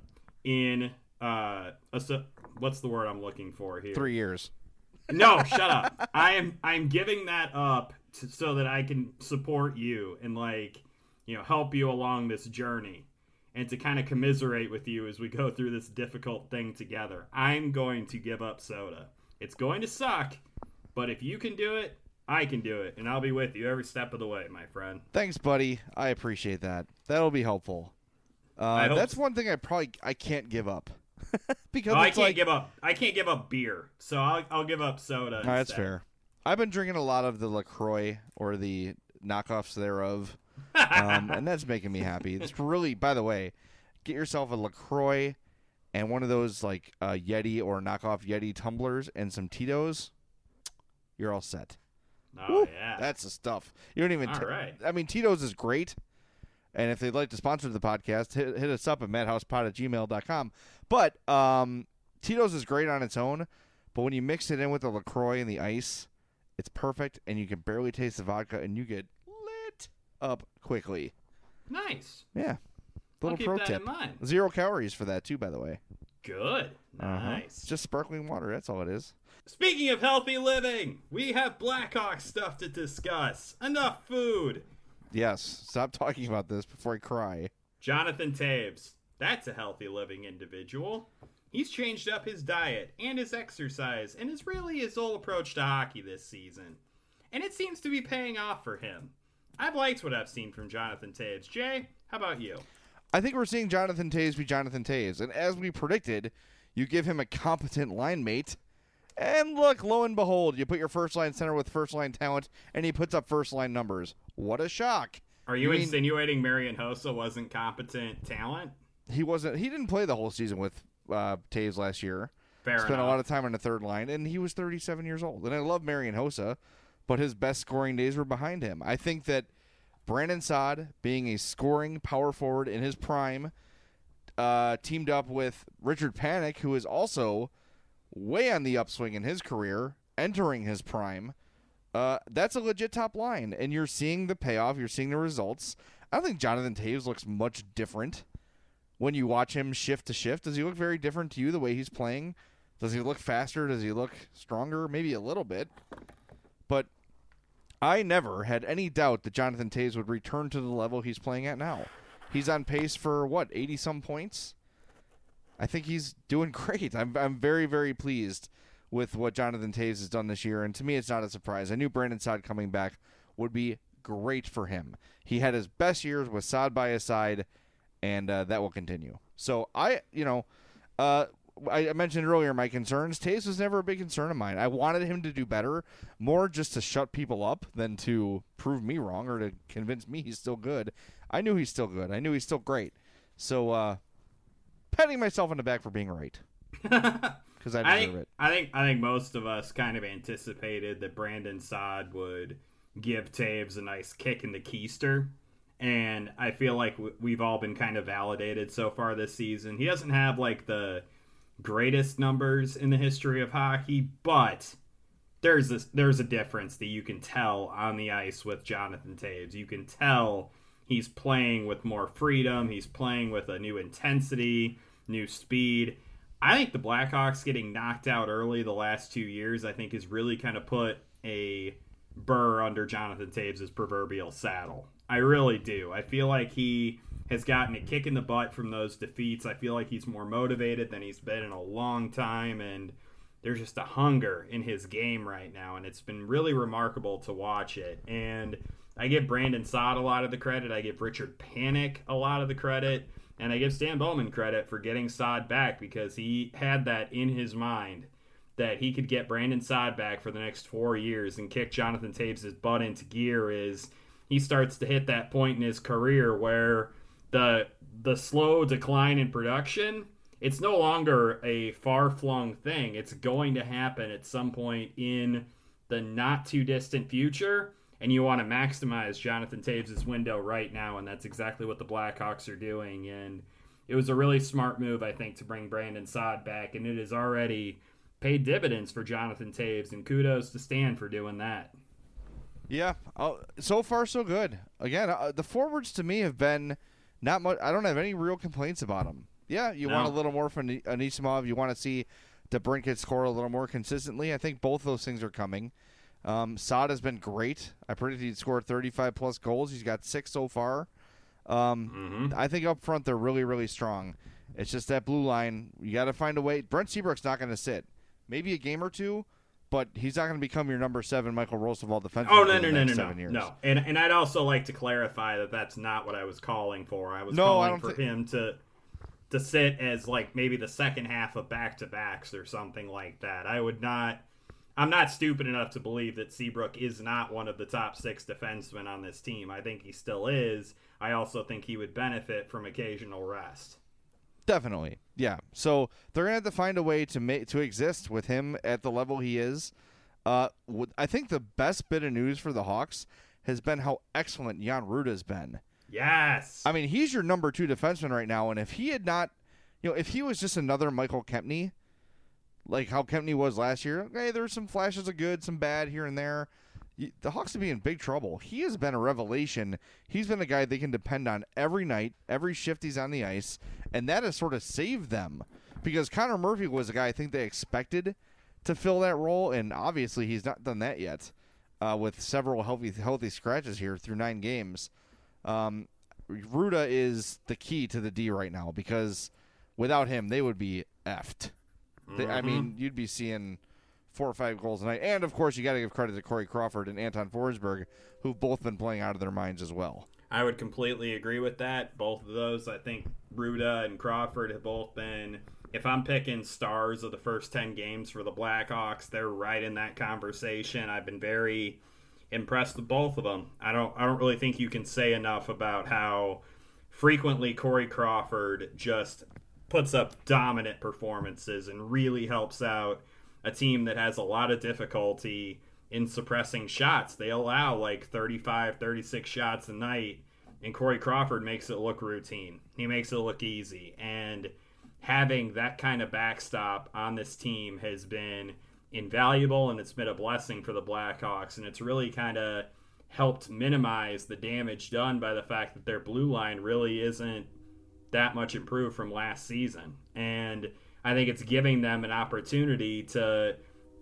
in uh a, what's the word I'm looking for here? Three years. No, shut up. I am I'm giving that up to, so that I can support you and like, you know, help you along this journey and to kind of commiserate with you as we go through this difficult thing together. I'm going to give up soda. It's going to suck, but if you can do it, I can do it, and I'll be with you every step of the way, my friend. Thanks, buddy. I appreciate that. That'll be helpful. Uh, that's so. one thing I probably I can't give up because Oh, I can't like give up. I can't give up beer, so I'll, I'll give up soda. Right, that's fair. I've been drinking a lot of the LaCroix or the knockoffs thereof, um, and that's making me happy. It's really, by the way, get yourself a LaCroix and one of those like uh, Yeti or knockoff Yeti tumblers and some Tito's. You're all set. Oh Woo, yeah. That's the stuff. You don't even. All t- right. I mean, Tito's is great. And if they'd like to sponsor the podcast, hit, hit us up at madhousepod at gmail.com. But um, Tito's is great on its own. But when you mix it in with the LaCroix and the ice, it's perfect. And you can barely taste the vodka and you get lit up quickly. nice. Yeah. Little pro tip. Zero calories for that, too, by the way. Good. Uh-huh. Nice. Just sparkling water. That's all it is. Speaking of healthy living, we have Blackhawk stuff to discuss. Enough food. Yes. Stop talking about this before I cry. Jonathan Toews. That's a healthy living individual. He's changed up his diet and his exercise and is really his whole approach to hockey this season. And it seems to be paying off for him. I've liked what I've seen from Jonathan Toews. Jay, how about you? I think we're seeing Jonathan Toews be Jonathan Toews. And as we predicted, you give him a competent line mate. And look, lo and behold, you put your first line center with first line talent, and he puts up first line numbers. What a shock! Are you, You mean- insinuating Marian Hossa wasn't competent talent? He wasn't. He didn't play the whole season with uh, Toews last year. Fair Spent enough. a lot of time on the third line, and he was 37 years old. And I love Marian Hossa, but his best scoring days were behind him. I think that Brandon Saad, being a scoring power forward in his prime, uh, teamed up with Richard Panik, who is also way on the upswing in his career, entering his prime. Uh, that's a legit top line, and you're seeing the payoff. You're seeing the results. I don't think Jonathan Toews looks much different when you watch him shift to shift. Does he look very different to you the way he's playing? Does he look faster? Does he look stronger? Maybe a little bit. But I never had any doubt that Jonathan Toews would return to the level he's playing at now. He's on pace for what, 80 some points? I think he's doing great. I'm I'm very very pleased with what Jonathan Toews has done this year, and to me, it's not a surprise. I knew Brandon Saad coming back would be great for him. He had his best years with Saad by his side, and uh, that will continue. So I, you know, uh, I mentioned earlier my concerns. Toews was never a big concern of mine. I wanted him to do better, more just to shut people up than to prove me wrong or to convince me he's still good. I knew he's still good. I knew he's still great. So, uh, patting myself on the back for being right because I I deserve think it. I think I think most of us kind of anticipated that Brandon Saad would give Toews a nice kick in the keister, and I feel like we've all been kind of validated so far this season. He doesn't have like the greatest numbers in the history of hockey, but there's this there's a difference that you can tell on the ice with Jonathan Toews. You can tell he's playing with more freedom. He's playing with a new intensity, new speed. I think the Blackhawks getting knocked out early the last two years, I think, has really kind of put a burr under Jonathan Toews' proverbial saddle. I really do. I feel like he has gotten a kick in the butt from those defeats. I feel like he's more motivated than he's been in a long time, and there's just a hunger in his game right now, and it's been really remarkable to watch it. And I give Brandon Saad a lot of the credit. I give Richard Panik a lot of the credit. And I give Stan Bowman credit for getting Saad back because he had that in his mind that he could get Brandon Saad back for the next four years and kick Jonathan Toews' butt into gear is he starts to hit that point in his career where the the slow decline in production it's no longer a far flung thing. It's going to happen at some point in the not too distant future and you want to maximize Jonathan Toews' window right now, and that's exactly what the Blackhawks are doing. And it was a really smart move, I think, to bring Brandon Saad back, and it has already paid dividends for Jonathan Toews, and kudos to Stan for doing that. Yeah, uh, so far so good. Again, uh, the forwards to me have been not much. I don't have any real complaints about them. Yeah, you want a little more from Anisimov. You want to see DeBrincat score a little more consistently. I think both those things are coming. Um, Saad has been great. I predicted he'd score 35 plus goals. He's got six so far. Um, I think up front they're really, really strong. It's just that blue line. You got to find a way. Brent Seabrook's not going to sit. Maybe a game or two, but he's not going to become your number seven Michal Rozsival defenseman. Oh no no no no no years. no! And and I'd also like to clarify that that's not what I was calling for. I was No, calling for thi- him to to sit as like maybe the second half of back to backs or something like that. I would not. I'm not stupid enough to believe that Seabrook is not one of the top six defensemen on this team. I think he still is. I also think he would benefit from occasional rest. Definitely, yeah. So they're gonna have to find a way to make to exist with him at the level he is. Uh, I think the best bit of news for the Hawks has been how excellent Jan Rutta's been. Yes. I mean, he's your number two defenseman right now, and if he had not, you know, if he was just another Michal Kempny, like how Kempny was last year, okay, there's some flashes of good, some bad here and there. The Hawks would be in big trouble. He has been a revelation. He's been a guy they can depend on every night, every shift he's on the ice, and that has sort of saved them because Connor Murphy was a guy I think they expected to fill that role, and obviously he's not done that yet. Uh, with several healthy healthy scratches here through nine games, um, Rutta is the key to the D right now because without him they would be effed. They, I mean, you'd be seeing four or five goals a night, and of course you got to give credit to Corey Crawford and Anton Forsberg, who've both been playing out of their minds as well. I would completely agree with that. Both of those, I think Rutta and Crawford have both been. If I'm picking stars of the first 10 games for the Blackhawks, they're right in that conversation. I've been very impressed with both of them. I don't I don't really think you can say enough about how frequently Corey Crawford just puts up dominant performances and really helps out a team that has a lot of difficulty in suppressing shots. They allow like 35, 36 shots a night, and Corey Crawford makes it look routine. He makes it look easy. And having that kind of backstop on this team has been invaluable and it's been a blessing for the Blackhawks. And it's really kind of helped minimize the damage done by the fact that their blue line really isn't that much improved from last season. And I think it's giving them an opportunity to,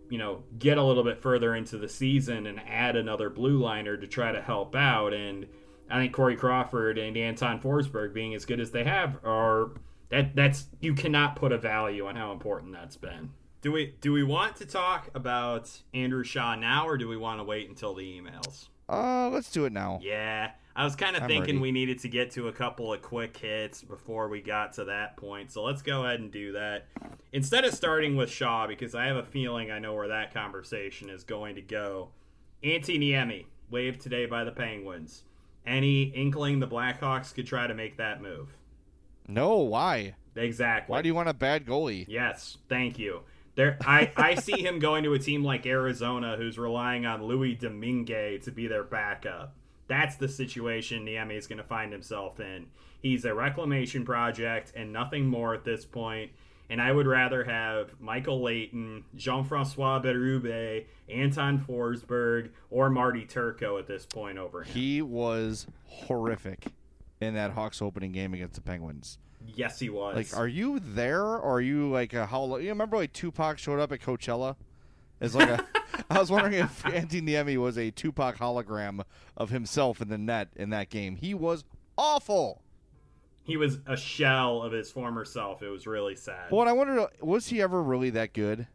you know, get a little bit further into the season and add another blue liner to try to help out. And I think Corey Crawford and Anton Forsberg being as good as they have are that that's you cannot put a value on how important that's been. Do we do we want to talk about Andrew Shaw now or do we want to wait until the emails? Uh, let's do it now. Yeah. I was kind of I'm thinking ready. we needed to get to a couple of quick hits before we got to that point. So let's go ahead and do that. Instead of starting with Shaw, because I have a feeling I know where that conversation is going to go. Antti Niemi, waived today by the Penguins. Any inkling the Blackhawks could try to make that move? No, why? Exactly. Why do you want a bad goalie? Yes, thank you. There, I, I see him going to a team like Arizona, who's relying on Louis Domingue to be their backup. That's the situation Niemi is going to find himself in. He's a reclamation project and nothing more at this point. And I would rather have Michael Leighton, Jean Francois Berube, Anton Forsberg, or Marty Turco at this point over him. He was horrific in that Hawks opening game against the Penguins. yes, he was. Like, are you there, or are you like a how? You remember like Tupac showed up at Coachella? It's like a. I was wondering if Antti Niemi was a Tupac hologram of himself in the net in that game. He was awful. he was a shell of his former self. It was really sad. Well, and I wonder, was he ever really that good?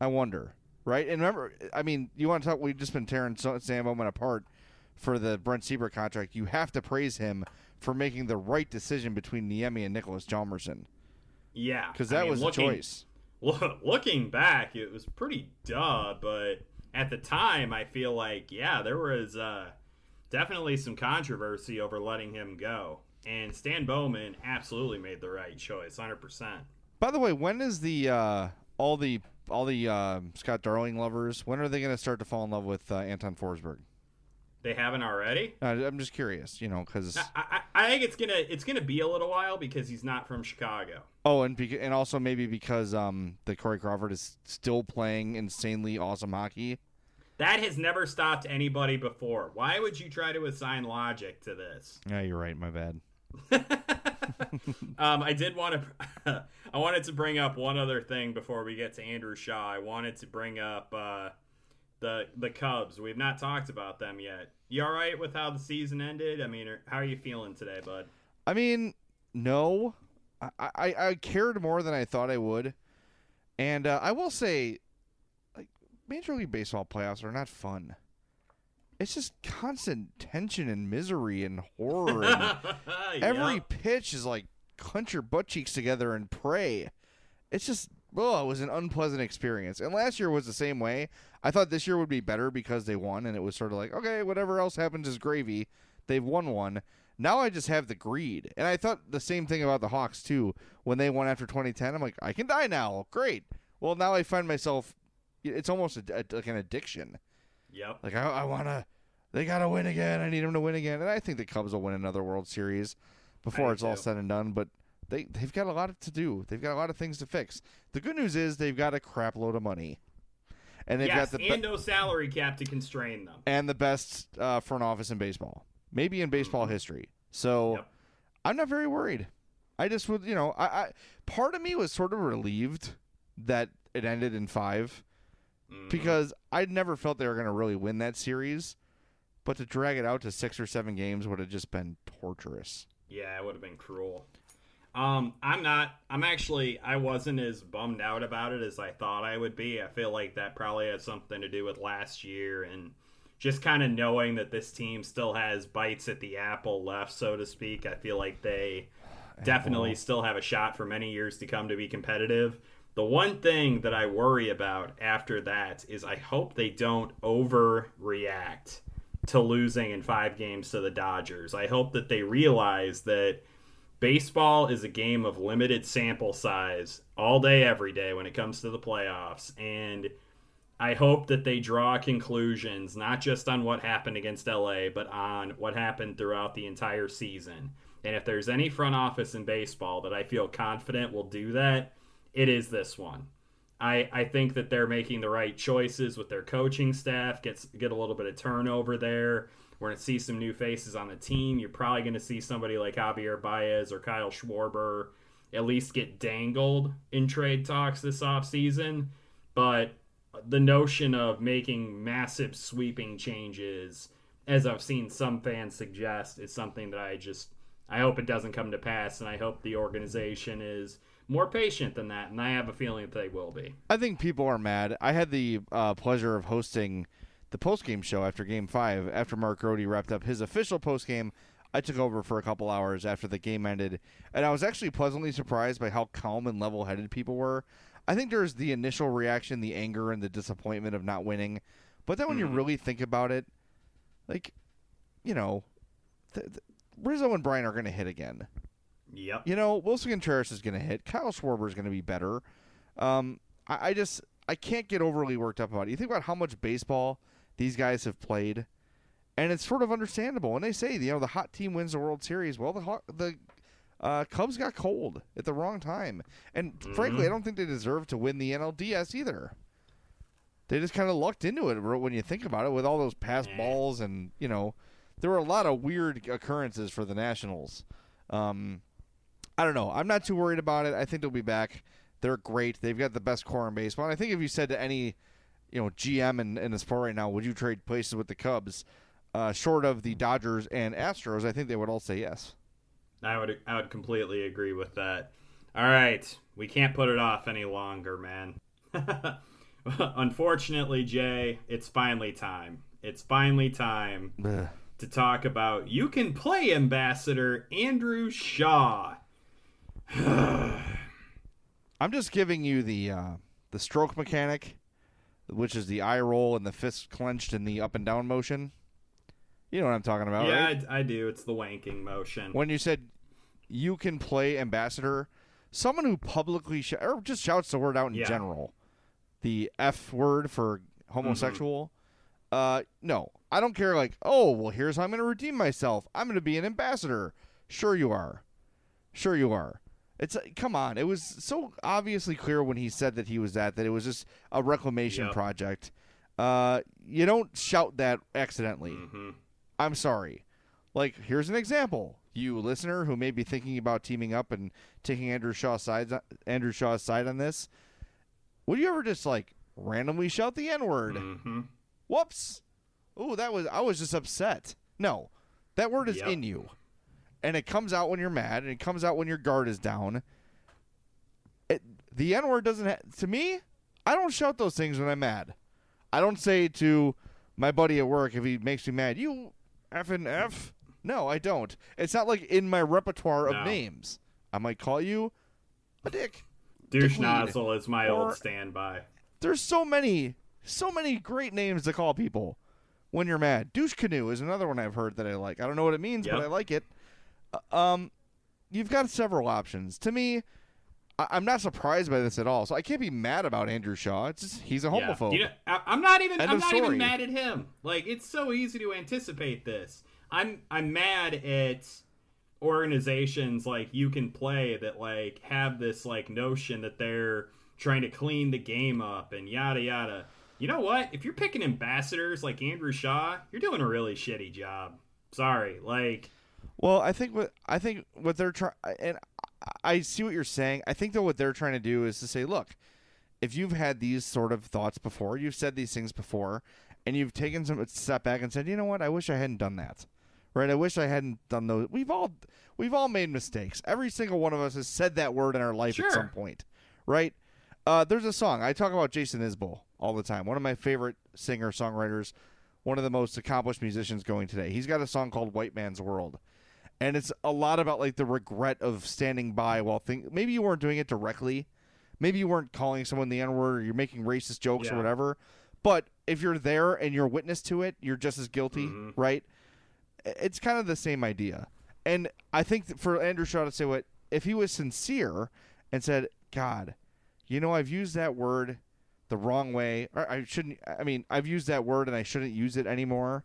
I wonder, right? And remember, I mean, you want to talk? We've just been tearing Stan Bowman apart for the Brent Seabrook contract. You have to praise him for making the right decision between Niemi and Niklas Hjalmarsson yeah, because I that mean, was looking, a choice. Look, looking back, it was pretty duh, but at the time, I feel like yeah, there was uh, definitely some controversy over letting him go, and Stan Bowman absolutely made the right choice, hundred percent. By the way, when is the uh, all the all the uh, Scott Darling lovers? When are they going to start to fall in love with uh, Anton Forsberg? They haven't already. Uh, I'm just curious, you know, because I, I, I think it's gonna it's gonna be a little while because he's not from Chicago. oh, and beca- and also maybe because um the Corey Crawford is still playing insanely awesome hockey. That has never stopped anybody before. Why would you try to assign logic to this? Yeah, you're right. My bad. um, I did want to. I wanted to bring up one other thing before we get to Andrew Shaw. I wanted to bring up uh, the the Cubs. We've not talked about them yet. You all right with how the season ended? I mean, are- how are you feeling today, bud? I mean, no, I I, I cared more than I thought I would, and uh, I will say, like Major League Baseball playoffs are not fun. It's just constant tension and misery and horror. And every Yep. pitch is like clench your butt cheeks together and pray. It's just oh, it was an unpleasant experience. And last year was the same way. I thought this year would be better because they won, and it was sort of like okay, whatever else happens is gravy. They've won one. Now I just have the greed, and I thought the same thing about the Hawks too. When they won after 2010, I'm like, I can die now. Great. Well, now I find myself, it's almost a, a, like an addiction. Yep. Like I, I want to, they got to win again. I need them to win again, and I think the Cubs will win another World Series before it's all said and done. But they they've got a lot to do. They've got a lot of things to fix. The good news is they've got a crap load of money, and they've yes, got the and no salary cap to constrain them. and the best uh, front office in baseball, maybe in baseball history. So Yep. I'm not very worried. I just would, you know, I, I part of me was sort of relieved that it ended in 5 Mm-hmm. because I'd never felt they were going to really win that series, but to drag it out to six or seven games would have just been torturous. Yeah, it would have been cruel. Um, I'm not. I'm actually. I wasn't as bummed out about it as I thought I would be. I feel like that probably had something to do with last year and just kind of knowing that this team still has bites at the apple left, so to speak. I feel like they definitely still have a shot for many years to come to be competitive. The one thing that I worry about after that is I hope they don't overreact to losing in five games to the Dodgers. I hope that they realize that baseball is a game of limited sample size all day, every day when it comes to the playoffs. And I hope that they draw conclusions, not just on what happened against LA, but on what happened throughout the entire season. And if there's any front office in baseball that I feel confident will do that, it is this one. I, I think that they're making the right choices with their coaching staff. Gets get a little bit of turnover there. We're gonna see some new faces on the team. You're probably gonna see somebody like Javier Baez or Kyle Schwarber at least get dangled in trade talks this offseason. But the notion of making massive sweeping changes, as I've seen some fans suggest, is something that I just I hope it doesn't come to pass, and I hope the organization is more patient than that, and I have a feeling that they will be. I think people are mad. I had the uh, pleasure of hosting the post-game show after Game Five. After Mark Grote wrapped up his official post-game, I took over for a couple hours after the game ended, and I was actually pleasantly surprised by how calm and level-headed people were. I think there's the initial reaction, the anger and the disappointment of not winning, but then when you really think about it, like, you know, th- th- Rizzo and Brian are going to hit again. Yep. You know, Willson Contreras is going to hit. Kyle Schwarber is going to be better. Um, I, I just I can't get overly worked up about it. You think about how much baseball these guys have played, and it's sort of understandable. And they say, you know, the hot team wins the World Series. Well, the the uh, Cubs got cold at the wrong time, and frankly, I don't think they deserve to win the NLDS either. They just kind of lucked into it when you think about it, with all those pass balls, and you know, there were a lot of weird occurrences for the Nationals. Um, I don't know. I'm not too worried about it. I think they'll be back. They're great. They've got the best core in baseball. And I think if you said to any, you know, GM in, in the sport right now, would you trade places with the Cubs, uh, short of the Dodgers and Astros, I think they would all say yes. I would I would completely agree with that. All right, we can't put it off any longer, man. Unfortunately, Jay, it's finally time. It's finally time to talk about you can play ambassador Andrew Shaw. I'm just giving you the uh, the stroke mechanic, which is the eye roll and the fist clenched and the up and down motion. You know what I'm talking about, yeah, right? I, I do. It's the wanking motion. when you said you can play ambassador, someone who publicly sh- or just shouts the word out in Yeah. general, the F word for homosexual. Uh, no, I don't care. Like, oh well, here's how I'm going to redeem myself. I'm going to be an ambassador. Sure you are. Sure you are. It's uh, come on. It was so obviously clear when he said that he was that that it was just a reclamation Yep. project. Uh, you don't shout that accidentally. Mhm. I'm sorry. Like, here's an example. You listener who may be thinking about teaming up and taking Andrew Shaw's side, Andrew Shaw's side on this, would you ever just like randomly shout the N word? Mhm. Whoops. Oh, that was I was just upset. No, that word is Yep. in you, and it comes out when you're mad, and it comes out when your guard is down. It, the N word doesn't. Ha- to me, I don't shout those things when I'm mad. I don't say to my buddy at work if he makes me mad, "You f and f." No, I don't. It's not like in my repertoire No. of names. I might call you a dick. Douche nozzle is my Or- old standby. There's so many, so many great names to call people when you're mad. Douche canoe is another one I've heard that I like. I don't know what it means, but I like it. Uh, um, you've got several options. To me, I, am not surprised by this at all. So I can't be mad about Andrew Shaw. It's just he's a homophobe. Yeah. You know, I, am not even. End I'm not story. even mad at him. Like it's so easy to anticipate this. I'm I'm mad at organizations like you can play that like have this like notion that they're trying to clean the game up and yada yada. You know what? If you're picking ambassadors like Andrew Shaw, you're doing a really shitty job. Sorry, like. Well, I think what I think what they're trying, and I see what you're saying. I think that what they're trying to do is to say, look, if you've had these sort of thoughts before, you've said these things before, and you've taken some step back and said, you know what, I wish I hadn't done that. Right? I wish I hadn't done those. We've all we've all made mistakes. Every single one of us has said that word in our life sure. at some point. Right? Uh, there's a song I talk about Jason Isbell all the time. One of my favorite singer songwriters, one of the most accomplished musicians going today. He's got a song called White Man's World and it's a lot about like the regret of standing by while think maybe you weren't doing it directly maybe you weren't calling someone the n-word or you're making racist jokes yeah. or whatever but if you're there and you're witness to it you're just as guilty mm-hmm. right it's kind of the same idea and i think for andrew shaw to say what if he was sincere and said god you know i've used that word the wrong way or i shouldn't i mean i've used that word and i shouldn't use it anymore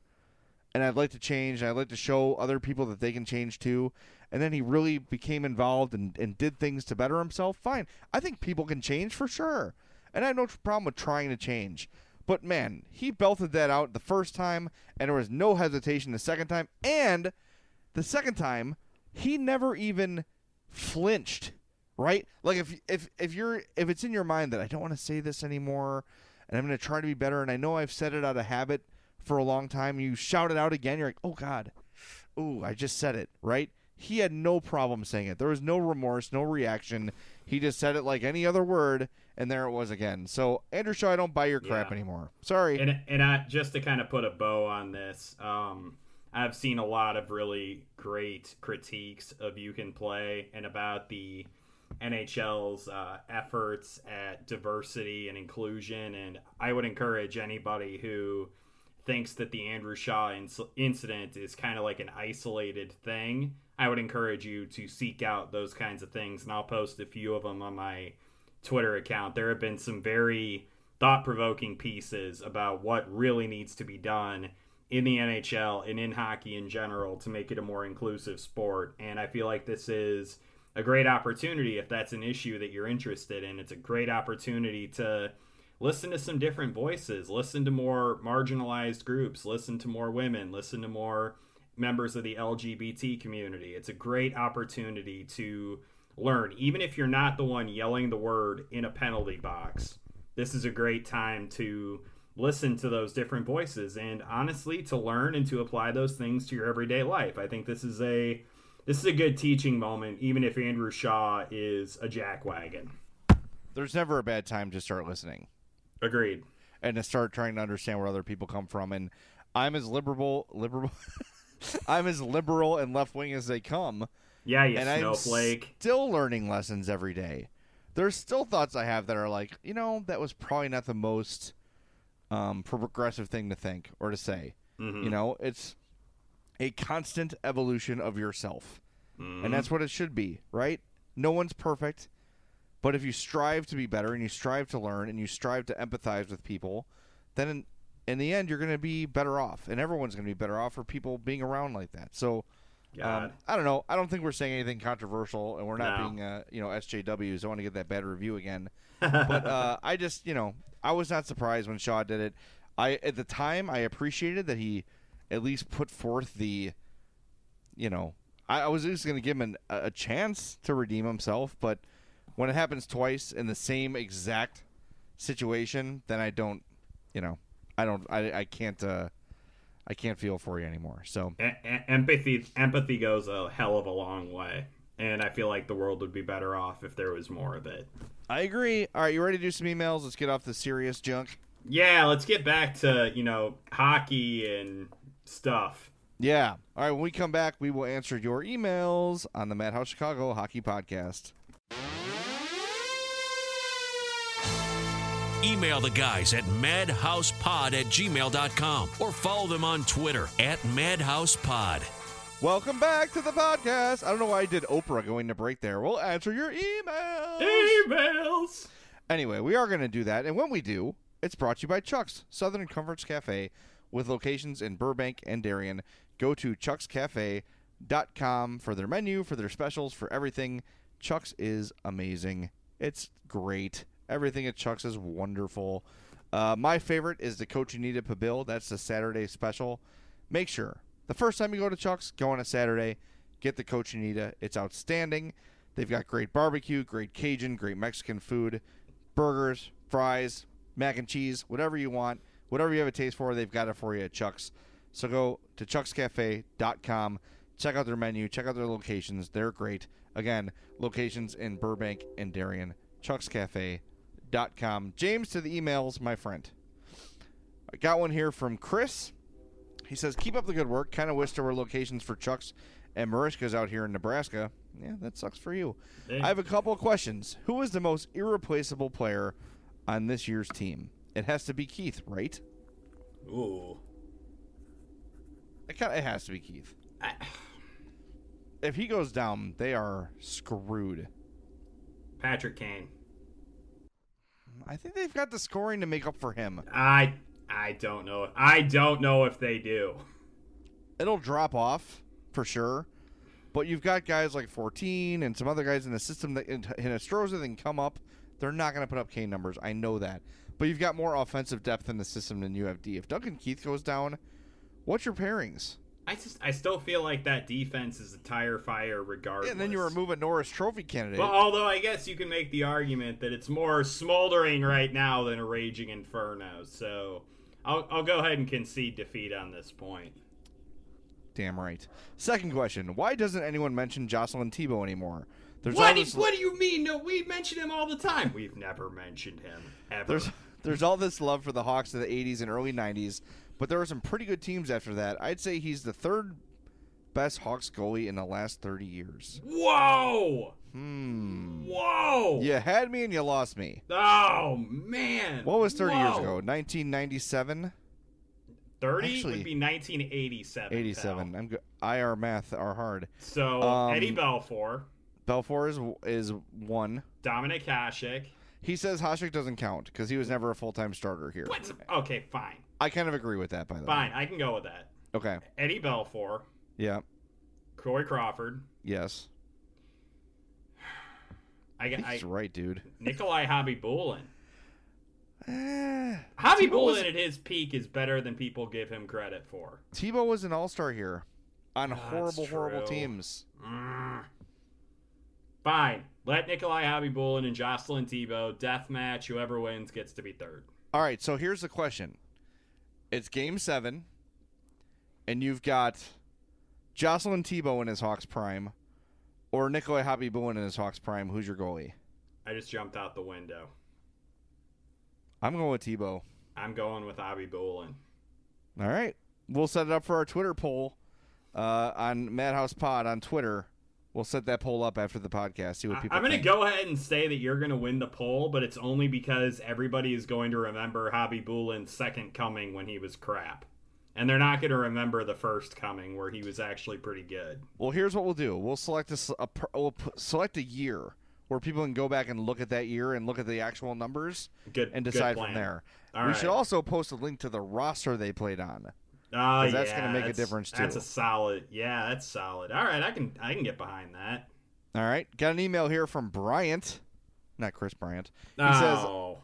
and I'd like to change, and I'd like to show other people that they can change too. And then he really became involved and, and did things to better himself. Fine. I think people can change for sure. And I have no problem with trying to change. But man, he belted that out the first time, and there was no hesitation the second time. And the second time, he never even flinched. Right? Like if if if you're if it's in your mind that I don't want to say this anymore, and I'm going to try to be better, and I know I've said it out of habit, for a long time. You shout it out again. You're like, oh God, ooh, I just said it, right? He had no problem saying it. There was no remorse, no reaction. He just said it like any other word, and there it was again. So Andrew Shaw, I don't buy your crap yeah. anymore. Sorry. And and I, just to kind of put a bow on this, um, I've seen a lot of really great critiques of You Can Play and about the NHL's uh, efforts at diversity and inclusion. And I would encourage anybody who thinks that the Andrew Shaw inc- incident is kind of like an isolated thing, I would encourage you to seek out those kinds of things. And I'll post a few of them on my Twitter account. There have been some very thought provoking pieces about what really needs to be done in the NHL and in hockey in general to make it a more inclusive sport. And I feel like this is a great opportunity if that's an issue that you're interested in. It's a great opportunity to listen to some different voices, listen to more marginalized groups, listen to more women, listen to more members of the LGBT community. It's a great opportunity to learn, even if you're not the one yelling the word in a penalty box. This is a great time to listen to those different voices and honestly to learn and to apply those things to your everyday life. I think this is a this is a good teaching moment even if Andrew Shaw is a jackwagon. There's never a bad time to start listening. Agreed. And to start trying to understand where other people come from. And I'm as liberal, liberal. I'm as liberal and left wing as they come. Yeah, you and snowflake. I'm still learning lessons every day. There's still thoughts I have that are like, you know, that was probably not the most um, progressive thing to think or to say. Mm-hmm. You know, it's a constant evolution of yourself. Mm-hmm. And that's what it should be, right? No one's perfect. But if you strive to be better and you strive to learn and you strive to empathize with people, then in, in the end you're going to be better off, and everyone's going to be better off for people being around like that. So, um, I don't know. I don't think we're saying anything controversial, and we're not no. being, uh, you know, SJWs. I want to get that bad review again. but uh, I just, you know, I was not surprised when Shaw did it. I at the time I appreciated that he at least put forth the, you know, I, I was just going to give him an, a chance to redeem himself, but when it happens twice in the same exact situation, then I don't, you know, I don't, I, I can't, uh, I can't feel for you anymore. So e- empathy, empathy goes a hell of a long way, and I feel like the world would be better off if there was more of it. I agree. All right, you ready to do some emails? Let's get off the serious junk. Yeah, let's get back to you know hockey and stuff. Yeah. All right. When we come back, we will answer your emails on the Madhouse Chicago Hockey Podcast. Email the guys at madhousepod at gmail.com or follow them on Twitter at madhousepod. Welcome back to the podcast. I don't know why I did Oprah going to break there. We'll answer your emails. Emails. Anyway, we are going to do that. And when we do, it's brought to you by Chuck's Southern Comforts Cafe with locations in Burbank and Darien. Go to chuckscafe.com for their menu, for their specials, for everything. Chuck's is amazing. It's great. Everything at Chuck's is wonderful. Uh, my favorite is the Cochinita Pibil. That's the Saturday special. Make sure the first time you go to Chuck's, go on a Saturday, get the Cochinita. It's outstanding. They've got great barbecue, great Cajun, great Mexican food, burgers, fries, mac and cheese, whatever you want, whatever you have a taste for, they've got it for you at Chuck's. So go to chuckscafe.com, check out their menu, check out their locations. They're great. Again, locations in Burbank and Darien. James to the emails, my friend. I got one here from Chris. He says, "Keep up the good work. Kind of wish there were locations for Chucks and Merichkas out here in Nebraska. Yeah, that sucks for you. I have a couple of questions. Who is the most irreplaceable player on this year's team? It has to be Keith, right? Ooh. It, kinda, it has to be Keith. I, If he goes down, they are screwed. Patrick Kane. I think they've got the scoring to make up for him. I I don't know. I don't know if they do. It'll drop off for sure. But you've got guys like 14 and some other guys in the system that in, in Astroza that can come up. They're not going to put up K numbers. I know that. But you've got more offensive depth in the system than you have D. If Duncan Keith goes down, what's your pairings? I just I still feel like that defense is a tire fire regardless. Yeah, and then you remove a Norris Trophy candidate. Well, although I guess you can make the argument that it's more smoldering right now than a raging inferno. So I'll I'll go ahead and concede defeat on this point. Damn right. Second question: Why doesn't anyone mention Jocelyn Thibault anymore? There's What do, this, what do you mean? No, we mention him all the time. We've never mentioned him ever. there's there's all this love for the Hawks of the 80s and early 90s, but there were some pretty good teams after that. I'd say he's the third best Hawks goalie in the last 30 years. Whoa! Hmm. Whoa! You had me and you lost me. Oh man! What was 30 years ago? 1997, Thirty Actually- would be 1987. 87. pal. I'm go- IR math are hard. So Um, Eddie Belfour, Belfour is is one. Dominik Hasek. He says Hasek doesn't count because he was never a full time starter here. What's okay? Fine, I kind of agree with that, by the way. fine. I can go with that. Okay. Eddie Belfour, Yeah. Corey Crawford. Yes. I I think I, he's right, dude. Nikolai Khabibulin. Eh, Hobby Thibault was- Bulin at his peak is better than people give him credit for. Thibault was an all star here on That's horrible, horrible true. teams. Mm. Fine. Let Nikolai Khabibulin and Jocelyn Thibault death match. Whoever wins gets to be third. All right, so here's the question. It's game seven, and you've got Jocelyn Thibault in his Hawks prime, or Nikolai Hobby in his Hawks prime. Who's your goalie? I just jumped out the window. I'm going with Thibault. I'm going with Khabibulin. All right. We'll set it up for our Twitter poll uh, on Madhouse Pod on Twitter. We'll set that poll up after the podcast. See what people I'm going to go ahead and say that you're going to win the poll, but it's only because everybody is going to remember Khabibulin's second coming when he was crap. And they're not going to remember the first coming where he was actually pretty good. Well, here's what we'll do. We'll select a, a we'll select a year where people can go back and look at that year and look at the actual numbers Good and decide from there. All we right. should also post a link to the roster they played on. Oh, that's yeah, gonna make a that's- difference, That's too. a solid. Yeah, that's solid. All right, I can I can get behind that. All right. Got an email here from Bryant, not Chris Bryant. He says, Oh,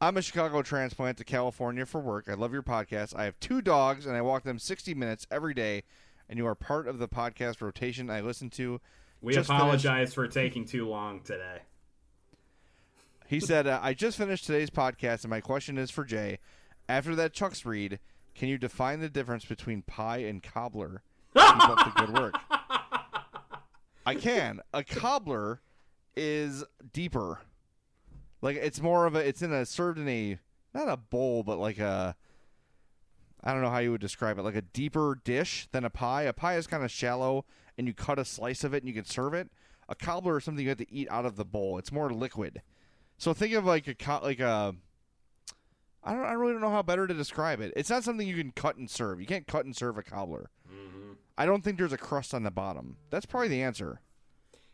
I'm a Chicago transplant to California for work. I love your podcast. I have two dogs and I walk them 60 minutes every day, and you are part of the podcast rotation I listen to. we Just finished- apologize for taking too long today. He said, uh, I just finished today's podcast, and my question is for Jay. After that Chuck's read, can you define the difference between pie and cobbler? Keep up the good work. I can. A cobbler is deeper. Like it's more of a it's in a served in a not a bowl, but like a I don't know how you would describe it, like a deeper dish than a pie. A pie is kind of shallow and you cut a slice of it and you can serve it. A cobbler is something you have to eat out of the bowl. It's more liquid. So think of like a like a I don't I really don't know how better to describe it. It's not something you can cut and serve. You can't cut and serve a cobbler. Mm-hmm. I don't think there's a crust on the bottom. That's probably the answer.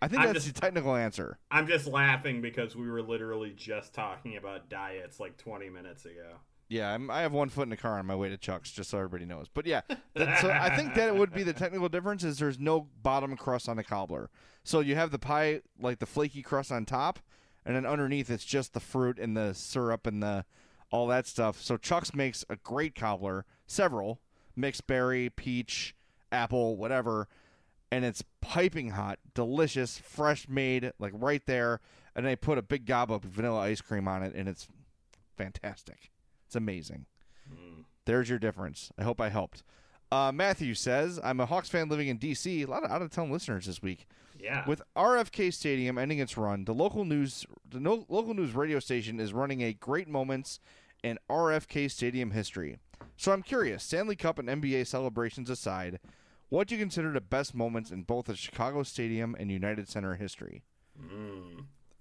I think I'm that's just- the technical answer. I'm just laughing because we were literally just talking about diets like 20 minutes ago. Yeah, I'm, I have one foot in the car on my way to Chuck's, just so everybody knows. But yeah, that, so I think that it would be the technical difference is there's no bottom crust on the cobbler. So you have the pie, like the flaky crust on top, and then underneath it's just the fruit and the syrup and the all that stuff. So Chuck's makes a great cobbler, several mixed berry, peach, apple, whatever, and it's piping hot, delicious, fresh made, like right there. And they put a big gob of vanilla ice cream on it, and it's fantastic. It's amazing. There's your difference. I hope I helped. Uh, Matthew says, I'm a Hawks fan living in D.C. A lot of out of town listeners this week. Yeah. With RFK Stadium ending its run, the local news the no, local news radio station is running a great moments in RFK Stadium history. So I'm curious, Stanley Cup and NBA celebrations aside, what do you consider the best moments in both the Chicago Stadium and United Center history?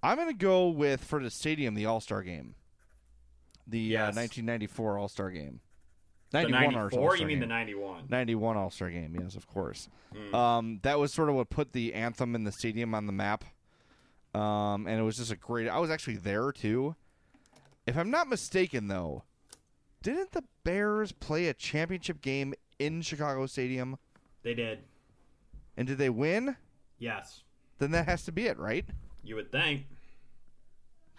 I'm going to go with for the stadium the All Star game, the Yes. uh, 1994 All Star game. The 91 94? All-Star You mean game. the 91? 91 All Star game, yes, of course. Um, that was sort of what put the anthem in the stadium on the map. Um, and it was just a great. I was actually there too. If I'm not mistaken, though, didn't the Bears play a championship game in Chicago Stadium? They did. And did they win? Yes. Then that has to be it, right? You would think.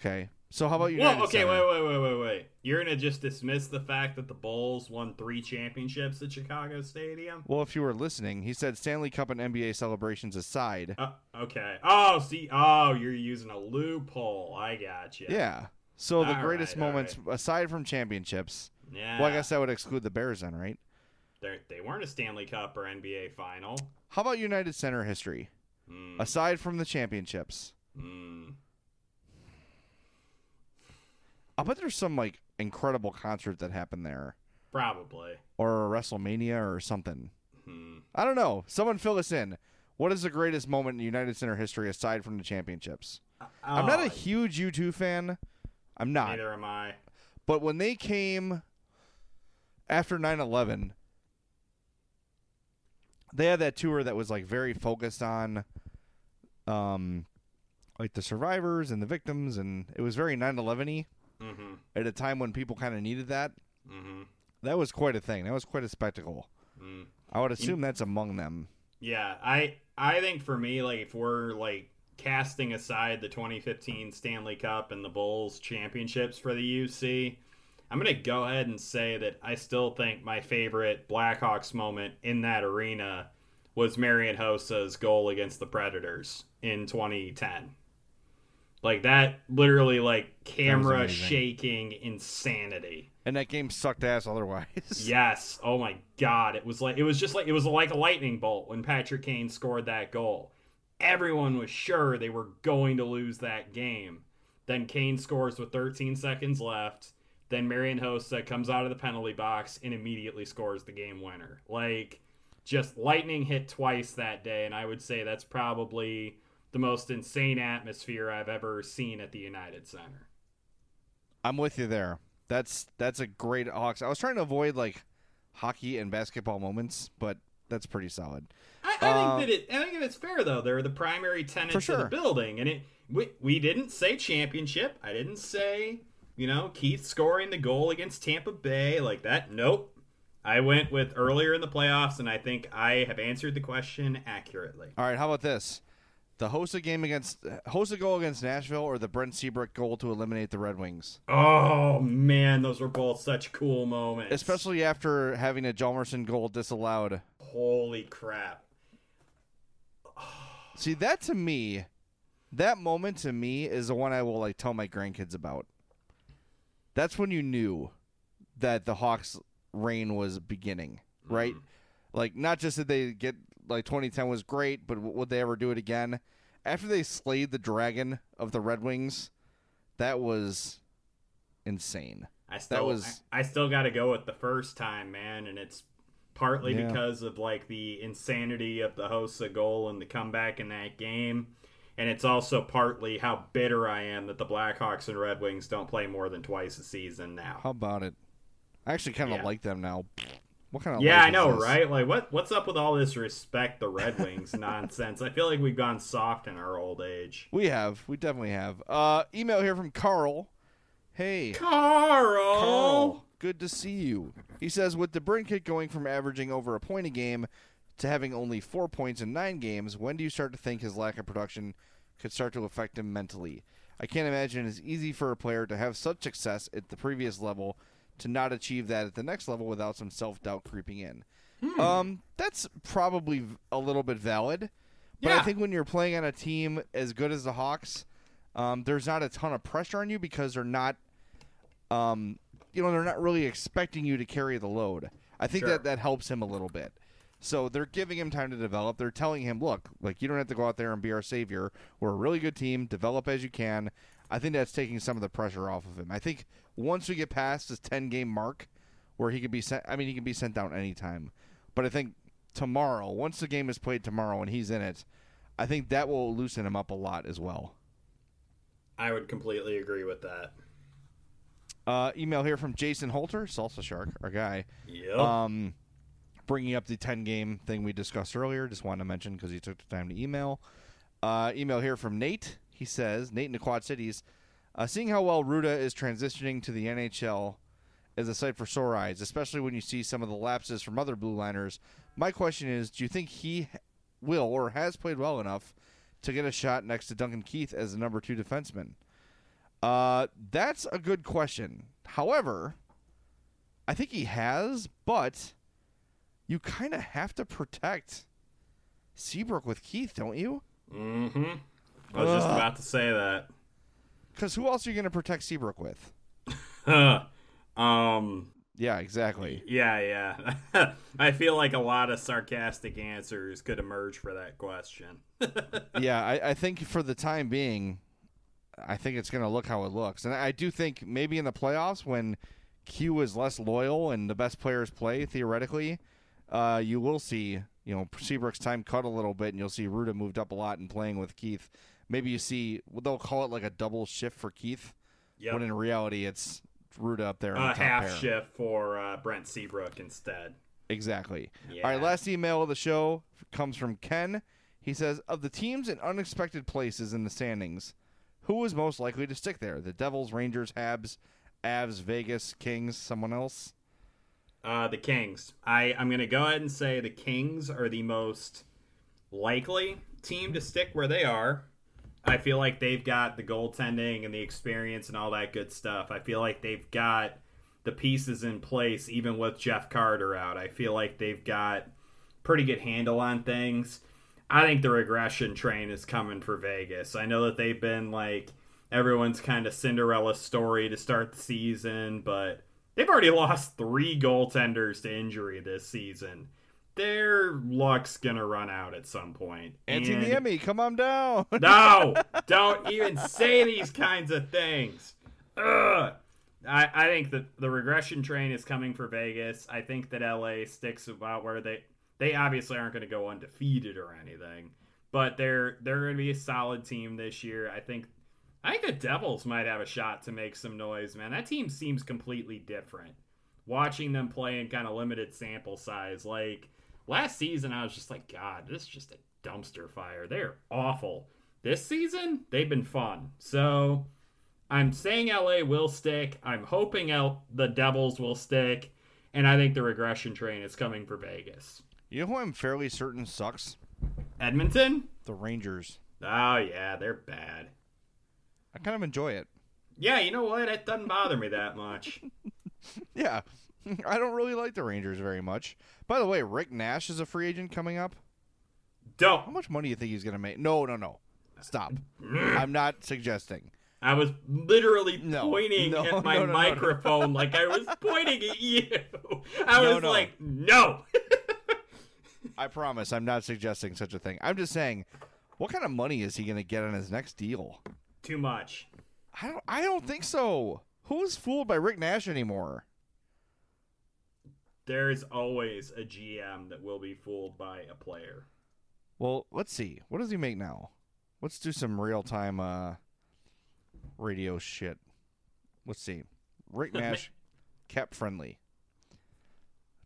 Okay. So how about United Well, okay, wait, wait, wait, wait, wait. You're gonna just dismiss the fact that the Bulls won three championships at Chicago Stadium? Well, if you were listening, he said Stanley Cup and NBA celebrations aside. Uh, okay. Oh, see, oh, you're using a loophole. I got you. Yeah. So the All greatest right, moments, aside from championships, Yeah. well, I guess that would exclude the Bears then, right? They're, they weren't a Stanley Cup or NBA final. How about United Center history? Hmm. Aside from the championships, Hmm. I bet there's some like incredible concert that happened there, Probably. or a WrestleMania or something. Hmm. I don't know. Someone fill us in. What is the greatest moment in United Center history aside from the championships? I'm not a Oh, huge U2 fan. I'm not. Neither am I. But when they came after 9/11, they had that tour that was like very focused on um like the survivors and the victims and it was very 9/11y Mm-hmm. at a time when people kind of needed that. Mm-hmm. That was quite a thing. That was quite a spectacle. Mm. I would assume that's among them. Yeah, I I think for me, like if we're like casting aside the 2015 Stanley Cup and the Bulls championships for the UC, I'm gonna go ahead and say that I still think my favorite Blackhawks moment in that arena was Marian Hossa's goal against the Predators in 2010. Like that, literally like camera shaking insanity. And that game sucked ass otherwise. Yes. Oh my god. It was like it was just like it was like a lightning bolt when Patrick Kane scored that goal. Everyone was sure they were going to lose that game. Then Kane scores with 13 seconds left. Then Marian Hossa comes out of the penalty box and immediately scores the game winner. Like just lightning hit twice that day and I would say that's probably the most insane atmosphere I've ever seen at the United Center. I'm with you there. That's that's a great Hawks. I was trying to avoid like hockey and basketball moments, but that's pretty solid. I, I Uh, think that it. I think it's fair though. They're the primary tenants For of the building, and it. We, we didn't say championship. I didn't say you know Keith scoring the goal against Tampa Bay like that. Nope. I went with earlier in the playoffs, and I think I have answered the question accurately. All right, how about this? The Hossa game against Hossa goal against Nashville or the Brent Seabrook goal to eliminate the Red Wings? Oh man, those were both such cool moments. Especially after having a Hjalmarsson goal disallowed. holy crap. See, that to me, that moment to me is the one I will like tell my grandkids about. That's when you knew that the Hawks' reign was beginning, right? Mm-hmm. Like, not just did they get like 2010 was great, but w- would they ever do it again? After they slayed the dragon of the Red Wings, that was insane. I still was- I, I still got to go with the first time, man, and it's partly Yeah. because of like the insanity of the Hossa goal and the comeback in that game, and it's also partly how bitter I am that the Blackhawks and Red Wings don't play more than twice a season now. How about it? I actually kind of Yeah. like them now. What kind of Yeah, I know, right? Like, what what's up with all this respect the Red Wings nonsense? I feel like we've gone soft in our old age. We have. We definitely have. Uh, email here from Carl. Hey, Carl. Carl. Good to see you. He says, with DeBrincat going from averaging over a point a game to having only four points in nine games, when do you start to think his lack of production could start to affect him mentally? I can't imagine it's easy for a player to have such success at the previous level to not achieve that at the next level without some self doubt creeping in. Um, that's probably a little bit valid, but I think when you're playing on a team as good as the Hawks, um, there's not a ton of pressure on you because they're not um, you know, they're not really expecting you to carry the load. I think Sure. that that helps him a little bit. So they're giving him time to develop. They're telling him, look, like you don't have to go out there and be our savior. We're a really good team. Develop as you can. I think that's taking some of the pressure off of him. I think once we get past this 10 game mark where he could be sent, I mean, he can be sent down anytime. But I think tomorrow, once the game is played tomorrow and he's in it, I think that will loosen him up a lot as well. I would completely agree with that. Uh, email here from Jason Holter, Salsa Shark, our guy. Yep. Um, bringing up the 10 game thing we discussed earlier. Just wanted to mention because he took the time to email. Uh, email here from Nate. He says, Nate in the Quad Cities, uh, seeing how well Rutta is transitioning to the NHL is a sight for sore eyes, especially when you see some of the lapses from other blue liners. My question is, do you think he will or has played well enough to get a shot next to Duncan Keith as the number two defenseman? Uh, that's a good question. However, I think he has, but you kind of have to protect Seabrook with Keith, don't you? mm-hmm. I was just about to say that. Because who else are you going to protect Seabrook with? um. Yeah, exactly. Yeah, yeah. I feel like a lot of sarcastic answers could emerge for that question. yeah, I, I think for the time being, I think it's going to look how it looks. And I do think maybe in the playoffs when Q is less loyal and the best players play, theoretically, uh, you will see, you know, Seabrook's time cut a little bit and you'll see Rutta moved up a lot and playing with Keith. Maybe you see, they'll call it like a double shift for Keith, Yep. when in reality it's Rutta up there. in the a half pair. shift for uh, Brent Seabrook instead. Exactly. Yeah. All right, last email of the show comes from Ken. He says, Of the teams in unexpected places in the standings, who is most likely to stick there? The Devils, Rangers, Habs, Avs, Vegas, Kings, someone else? Uh, the Kings. I, I'm going to go ahead and say the Kings are the most likely team to stick where they are. I feel like they've got the goaltending and the experience and all that good stuff. I feel like they've got the pieces in place, even with Jeff Carter out. I feel like they've got pretty good handle on things. I think the regression train is coming for Vegas. I know that they've been like everyone's kind of Cinderella story to start the season, but they've already lost three goaltenders to injury this season. Their luck's gonna run out at some point. Anthony And- Emmy, come on down. no, don't even say these kinds of things. Ugh. I, I think that the regression train is coming for Vegas. I think that LA sticks about where they they obviously aren't going to go undefeated or anything, but they're they're going to be a solid team this year. I think I think the Devils might have a shot to make some noise, man. That team seems completely different. Watching them play in kind of limited sample size, like last season, I was just like, God, this is just a dumpster fire. They're awful. This season, they've been fun. So I'm saying LA will stick. I'm hoping L- the Devils will stick. And I think the regression train is coming for Vegas. You know who I'm fairly certain sucks? Edmonton? The Rangers. Oh, yeah, they're bad. I kind of enjoy it. Yeah, you know what? It doesn't bother me that much. Yeah. I don't really like the Rangers very much. By the way, Rick Nash is a free agent coming up. Don't. How much money do you think he's going to make? No, no, no. Stop. Mm. I'm not suggesting. I was literally No, pointing no, at my no, microphone like I was pointing at you. I was like, no. I promise I'm not suggesting such a thing. I'm just saying, what kind of money is he going to get on his next deal? Too much. I don't. I don't think so. Who is fooled by Rick Nash anymore? There's always a GM that will be fooled by a player. Well, let's see. What does he make now? Let's do some real time uh, radio shit. Let's see. Rick Nash, cap friendly.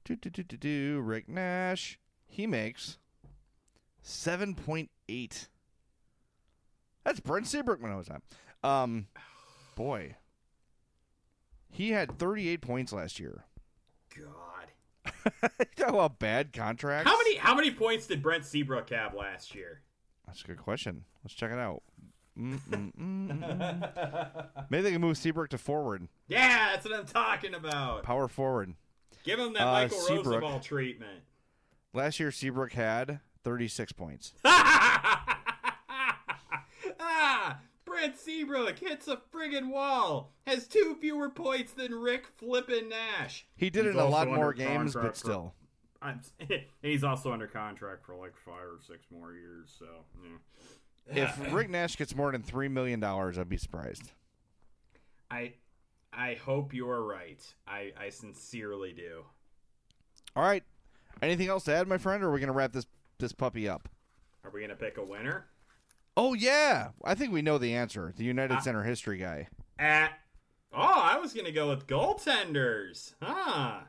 Do, do, do, do, do. Rick Nash. He makes 7.8. That's Brent Seabrook when I was on. Um, boy. He had 38 points last year. God. Talk about bad contracts. How many how many points did Brent Seabrook have last year? That's a good question. Let's check it out. Mm, mm, mm. Maybe they can move Seabrook to forward, Yeah, that's what I'm talking about. power forward. Give him that Uh, Michael Seabrook. Roosevelt treatment. Last year, Seabrook had 36 points. ah, Brent Seabrook hits a friggin' wall. Has two fewer points than Rick Flippin' Nash. He did it in a lot more games, contract but for- still. I'm, he's also under contract for like five or six more years. So, yeah. If Rick Nash gets more than $3 million, I'd be surprised. I, I hope you're right. I, I sincerely do. All right. Anything else to add, my friend, or are we going to wrap this, this puppy up? Are we gonna pick a winner? Oh, yeah. I think we know the answer. The United Ah. Center history guy. At oh, I was gonna go with goaltenders. Huh.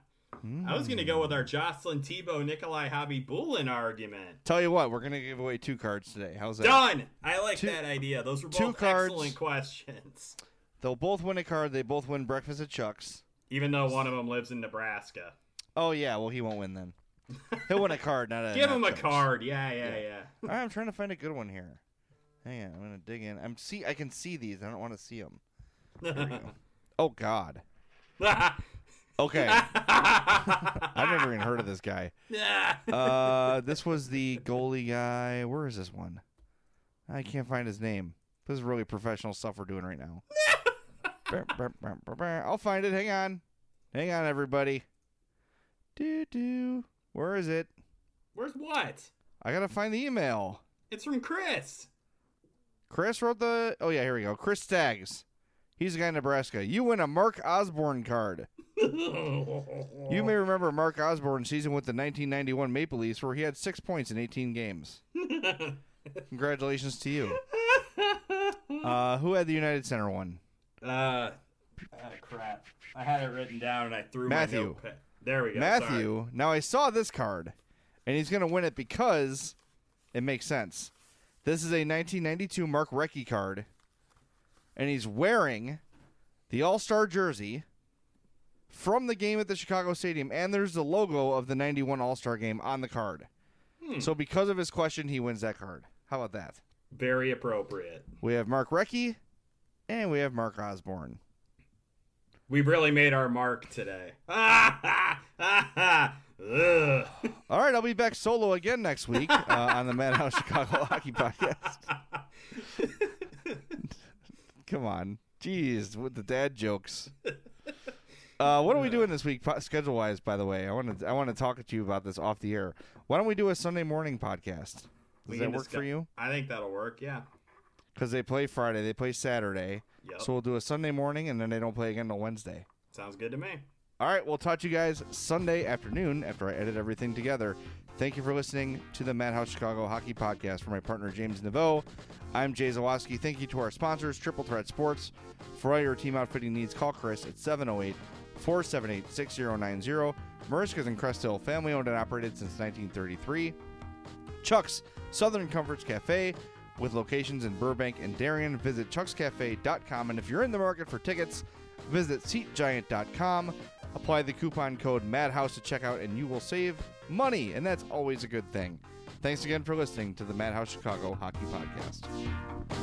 I was gonna go with our Jocelyn Thibault Nikolai Khabibulin argument. Tell you what, we're going to give away two cards today. How's that? Done. I like Two- that idea. Those were two both cards. excellent questions. They'll both win a card. They both win breakfast at Chuck's. Even though one of them lives in Nebraska. Oh, yeah. Well, he won't win then. He'll win a card, not a. Give him a card. Yeah, yeah, Yeah. All right, I'm trying to find a good one here. Hang on, I'm gonna dig in. I'm see. I can see these. I don't want to see them. Go. Oh God. Okay. I've never even heard of this guy. Uh, this was the goalie guy. Where is this one? I can't find his name. This is really professional stuff we're doing right now. I'll find it. Hang on. Hang on, everybody. Do do. Where is it? Where's what? I gotta find the email. It's from Chris. Chris wrote the. Oh yeah, here we go. Chris Staggs. He's a guy in Nebraska. You win a Mark Osborne card. You may remember Mark Osborne's season with the 1991 Maple Leafs, where he had six points in 18 games. Congratulations to you. Uh, who had the United Center one? Uh, ah, crap. I had it written down and I threw Matthew. my notepad. There we go. Matthew. Now I saw this card, and he's going to win it because it makes sense. This is a 1992 Mark Recchi card, and he's wearing the All Star jersey from the game at the Chicago Stadium, and there's the logo of the 91 All Star game on the card. Hmm. So because of his question, he wins that card. How about that? Very appropriate. We have Mark Recchi, and we have Mark Osborne. We really made our mark today. Ugh. All right, I'll be back solo again next week uh, on the Madhouse Chicago Hockey Podcast. Come on, jeez, with the dad jokes. Uh, what are we doing this week, schedule wise? By the way, I want to I want to talk to you about this off the air. Why don't we do a Sunday morning podcast? Does We that work for you? I think that'll work. Yeah. Because they play Friday, they play Saturday, Yep. so we'll do a Sunday morning, and then they don't play again until Wednesday. Sounds good to me. All right, we'll talk to you guys Sunday afternoon after I edit everything together. Thank you for listening to the Madhouse Chicago Hockey Podcast for my partner James Neveau. I'm Jay Zawaski. Thank you to our sponsors, Triple Threat Sports. For all your team outfitting needs, call Chris at 708 478 6090. Merichka's and Crest Hill, family owned and operated since 1933. Chuck's Southern Comforts Cafe with locations in Burbank and Darien. Visit chuckscafe.com. And if you're in the market for tickets, visit seatgiant.com. Apply the coupon code MADHOUSE to checkout and you will save money. And that's always a good thing. Thanks again for listening to the Madhouse Chicago Hockey Podcast.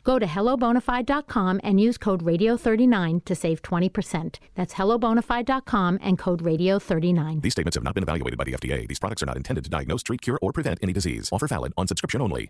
Go to hellobonafide.com and use code radio39 to save 20%. That's hellobonafide.com and code radio39. These statements have not been evaluated by the FDA. These products are not intended to diagnose, treat, cure, or prevent any disease. Offer valid on subscription only.